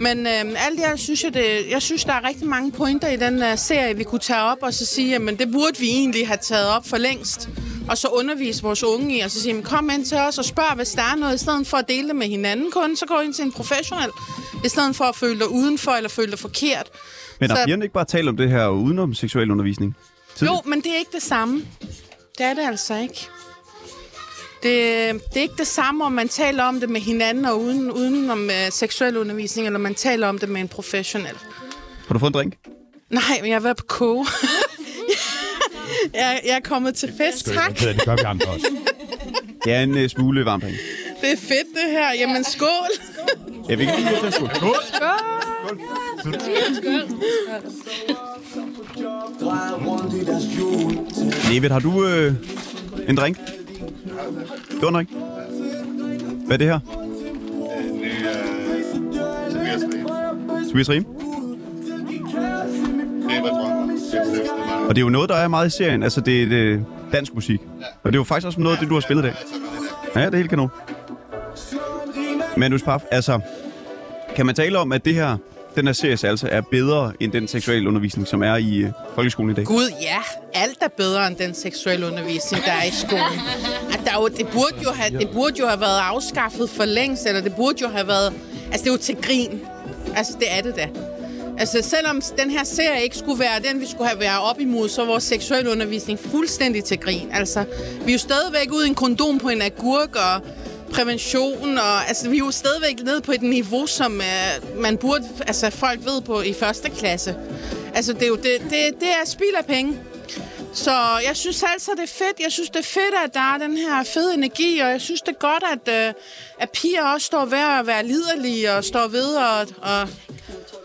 T: Men øh, alt i alt synes jeg, det, jeg synes, der er rigtig mange pointer i den uh, serie, vi kunne tage op og så sige, at det burde vi egentlig have taget op for længst. Og så undervise vores unge i, og så sige, "Men kom ind til os og spørg, hvis der er noget, i stedet for at dele det med hinanden kun, så gå ind til en professionel, i stedet for at føle dig udenfor eller føle dig forkert.
C: Men har
T: Så-
C: ikke bare talt om det her udenom seksuel undervisning?
T: Jo, men det er ikke det samme. Det er det altså ikke. Det, det er ikke det samme, om man taler om det med hinanden og uden, uden om uh, seksuel undervisning, eller man taler om det med en professionel.
C: Har du fået en drink?
T: Nej, men jeg har været på koge. jeg, jeg er kommet til fest, tak.
Q: Det gør vi andre også.
C: Ja, en uh, smule varm drink.
T: Det er fedt, det her. Jamen, skål.
C: Ja, vi kan lige tage en skål. Skål! David, har du øh, en drink? Det var nok. Hvad er det her? Tobias Riem? Og det er jo noget, der er meget i serien. Altså, det er det dansk musik. Og det er jo faktisk også noget af det, du har spillet i dag. Ja, det er helt kanon. Manus Paf, altså, kan man tale om, at det her, den her serie altså er bedre end den seksuelle undervisning, som er i øh, folkeskolen i dag?
T: Gud, ja. Alt er bedre end den seksuelle undervisning, der er i skolen. At der jo, det, burde jo have, det burde jo have været afskaffet for længst, eller det burde jo have været... Altså, det er jo til grin. Altså, det er det da. Altså, selvom den her serie ikke skulle være den, vi skulle have været op imod, så er vores seksuelle undervisning fuldstændig til grin. Altså, vi er jo stadigvæk ude i en kondom på en agurk, og prævention, og altså, vi er jo stadigvæk nede på et niveau, som uh, man burde, altså, folk ved på i første klasse. Altså, det er jo det, det, det er spild af penge. Så jeg synes altså, det er fedt. Jeg synes, det er fedt, at der er den her fede energi, og jeg synes, det er godt, at, uh, at piger også står ved at være liderlige, og står ved at, og,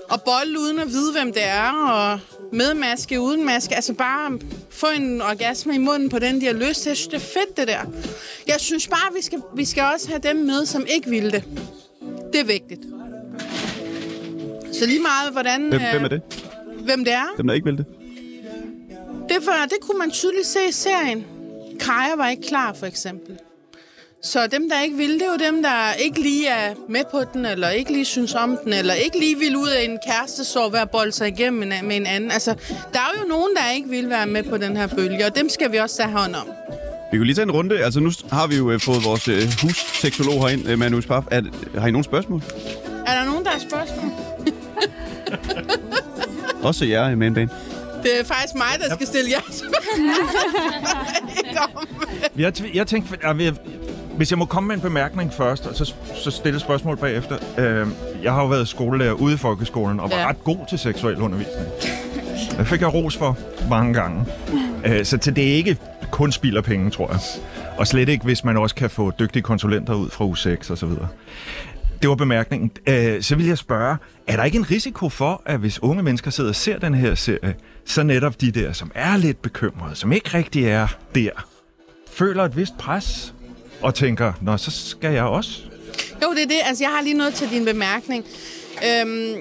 T: og bolle uden at vide, hvem det er, og med maske, uden maske. Altså bare få en orgasme i munden på den, de har lyst til. Jeg synes, det er fedt, det der. Jeg synes bare, vi skal, vi skal også have dem med, som ikke vil det. Det er vigtigt. Så lige meget, hvordan...
C: Hvem,
T: øh,
C: hvem er det?
T: Hvem det er?
C: Dem, der ikke vil det?
T: Det, var, det kunne man tydeligt se i serien. Kaja var ikke klar, for eksempel. Så dem, der ikke ville, det er jo dem, der ikke lige er med på den, eller ikke lige synes om den, eller ikke lige vil ud af en kæreste så ved at bolde sig igennem med en- anden. Altså, der er jo nogen, der ikke vil være med på den her bølge, og dem skal vi også tage hånd om.
C: Vi kan lige tage en runde. Altså, nu har vi jo øh, fået vores øh, husseksolog herind, øh, Manus Paf. Er, har I nogle spørgsmål?
T: Er der nogen, der har spørgsmål?
C: Også jer i Manbane.
T: Det er faktisk mig, der skal stille jer om.
P: Jeg, jeg tænkte, at jeg, hvis jeg må komme med en bemærkning først, og så, så stille spørgsmål bagefter. Øh, jeg har jo været skolelærer ude i folkeskolen, og var
T: Ja.
P: ret god til seksuel undervisning. Det fik jeg ros for mange gange. Øh, så til det er ikke kun spild af penge, tror jeg. Og slet ikke, hvis man også kan få dygtige konsulenter ud fra U6 og så videre. Det var bemærkningen. Øh, så vil jeg spørge, er der ikke en risiko for, at hvis unge mennesker sidder og ser den her serie, så netop de der, som er lidt bekymrede, som ikke rigtig er der, føler et vist pres og tænker, nå, så skal jeg også.
T: Jo, det er det. Altså, jeg har lige noget til din bemærkning. Øhm,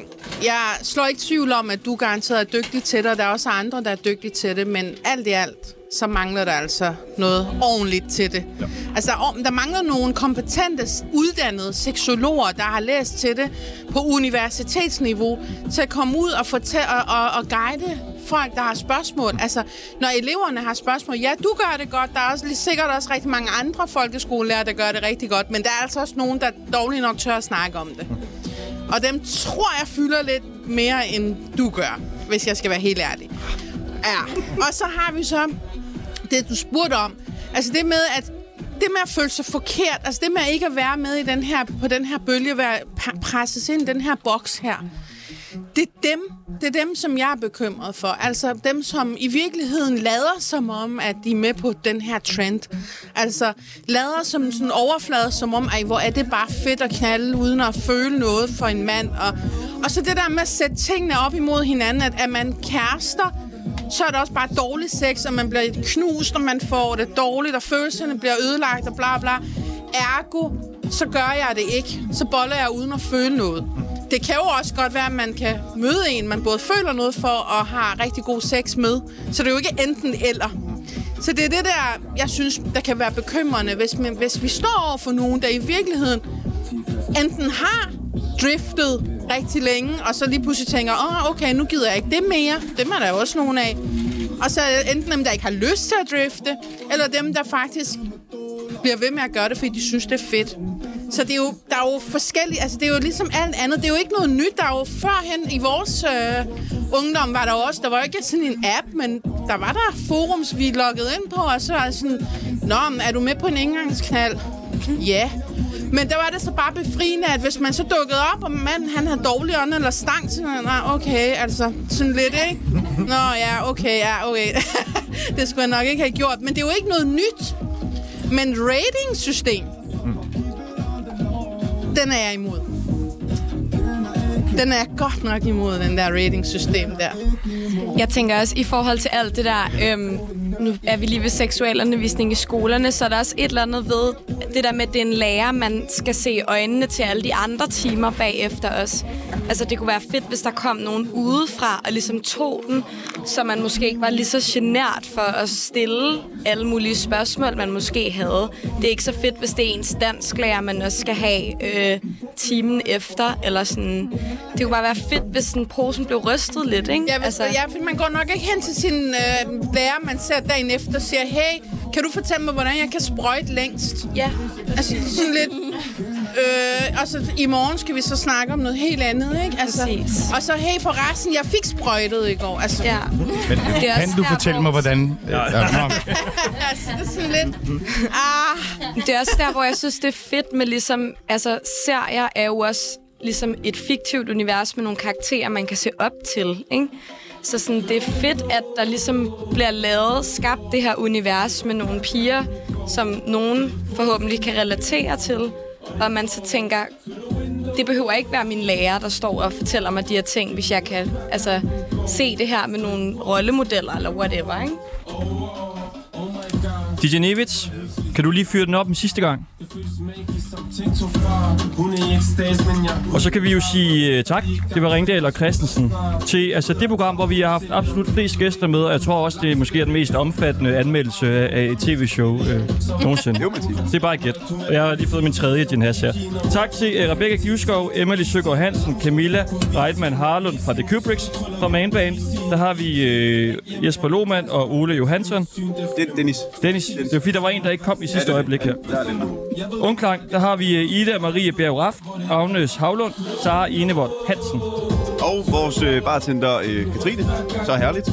T: jeg slår ikke tvivl om, at du garanteret er dygtig til det, og der er også andre, der er dygtige til det, men alt i alt, så mangler der altså noget ordentligt til det. Ja. Altså, der, er- der mangler nogle kompetente, uddannede seksologer, der har læst til det på universitetsniveau, til at komme ud og, fortælle, og, og, og guide folk, der har spørgsmål. Altså, når eleverne har spørgsmål, ja, du gør det godt, der er også, lige sikkert også rigtig mange andre folkeskolelærer, der gør det rigtig godt, men der er altså også nogen, der dårligt nok tør at snakke om det. Og dem tror jeg fylder lidt mere, end du gør, hvis jeg skal være helt ærlig. Ja, og så har vi så det, du spurgte om. Altså det med, at det med at føle sig forkert, altså det med ikke at være med i den her, på den her bølge, være presset presses ind i den her boks her, det er dem, det er dem, som jeg er bekymret for. Altså dem, som i virkeligheden lader som om, at de er med på den her trend. Altså lader som sådan overflade, som om, ej, hvor er det bare fedt at knalde, uden at føle noget for en mand. Og, og så det der med at sætte tingene op imod hinanden, at er man kærester, så er det også bare dårlig sex, og man bliver knust, og man får det dårligt, og følelserne bliver ødelagt, og bla bla. Ergo, så gør jeg det ikke. Så boller jeg uden at føle noget. Det kan jo også godt være, at man kan møde en, man både føler noget for, og har rigtig god sex med. Så det er jo ikke enten eller. Så det er det der, jeg synes, der kan være bekymrende, hvis, man, hvis vi står over for nogen, der i virkeligheden enten har driftet rigtig længe, og så lige pludselig tænker, åh, oh, okay, nu gider jeg ikke det mere. Dem er der jo også nogen af. Og så er enten dem, der ikke har lyst til at drifte, eller dem, der faktisk bliver ved med at gøre det, fordi de synes, det er fedt. Så det er jo, der er jo forskellige, altså det er jo ligesom alt andet. Det er jo ikke noget nyt. Der er jo førhen i vores øh, ungdom var der også, der var jo ikke sådan en app, men der var der forums, vi loggede ind på, og så var det sådan, Nå, men er du med på en indgangsknald? Ja. Men der var det så bare befriende, at hvis man så dukkede op, og manden han havde dårlig ånd eller stang, så var man, okay, altså sådan lidt, ikke? Nå ja, okay, ja, okay. det skulle jeg nok ikke have gjort. Men det er jo ikke noget nyt. Men ratingsystem, den er jeg imod. Den er jeg godt nok imod, den der rating-system der.
B: Jeg tænker også, i forhold til alt det der, øhm, nu er vi lige ved seksualundervisning i skolerne, så er der også et eller andet ved det der med, at det er en lærer, man skal se øjnene til alle de andre timer bagefter os. Altså, det kunne være fedt, hvis der kom nogen udefra og ligesom tog den, så man måske ikke var lige så genert for at stille alle mulige spørgsmål, man måske havde. Det er ikke så fedt, hvis det er ens dansklærer, man også skal have øh, timen efter, eller sådan. Det kunne bare være fedt, hvis sådan posen blev rystet lidt, ikke?
T: Ja, altså, ja, for man går nok ikke hen til sin øh, lærer, man ser dagen efter og siger, hey, kan du fortælle mig, hvordan jeg kan sprøjte længst?
B: Ja.
T: Altså sådan lidt... Øh, og så i morgen skal vi så snakke om noget helt andet, ikke? Altså,
B: Præcis.
T: og så, hey, forresten, jeg fik sprøjtet i går. Altså,
B: ja.
Q: Men,
B: Det er
Q: kan du fortælle mig, hvordan... Ja, nå.
T: altså, det er sådan lidt... Ah,
B: Det er også der, hvor jeg synes, det er fedt med ligesom... Altså, serier er jo også ligesom et fiktivt univers med nogle karakterer, man kan se op til, ikke? Så sådan, det er fedt, at der ligesom bliver lavet, skabt det her univers med nogle piger, som nogen forhåbentlig kan relatere til. Og man så tænker, det behøver ikke være min lærer, der står og fortæller mig de her ting, hvis jeg kan altså, se det her med nogle rollemodeller eller whatever, ikke?
A: DJ Nevitz, kan du lige fyre den op en sidste gang? Og så kan vi jo sige uh, tak. Det var Ringdal og Christensen til altså det program, hvor vi har haft absolut flest gæster med, og jeg tror også, det er måske den mest omfattende anmeldelse af et tv-show uh, nogensinde. det er bare et gæt. Jeg har lige fået min tredje Gin Hass her. Tak til uh, Rebecca Givskov, Emily Søgaard Hansen, Camilla Reitmann Harlund fra The Kubricks. Fra Manband, der har vi uh, Jesper Lohmann og Ole Johansson.
C: Dennis.
A: Dennis. Det er fordi, der var en, der ikke kom i sidste øjeblik her. Ungklang, der har vi øh, Ida Marie Bjerg Raft, Agnes Havlund, Sara Enevold Hansen.
C: Og vores øh, bartender øh, Katrine. Så herligt.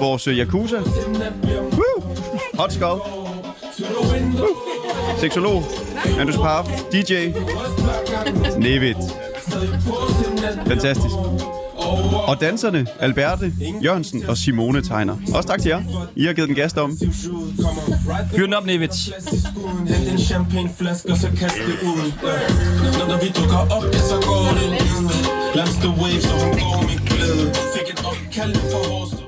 C: Vores øh, Yakuza. Woo! Hot Skull. Woo! Seksolog. Andus Parf. DJ. Nevit. Fantastisk. Og danserne, Alberte, Jørgensen og Simone Tegner. Også tak til jer. I har givet den gas om.
A: Fyr den op, Nevitz.
U: Hent en champagneflaske, og så kast det ud. Når vi dukker op, så går det ned. Langs the wave, så hun går med glæde. Fik et opkald for vores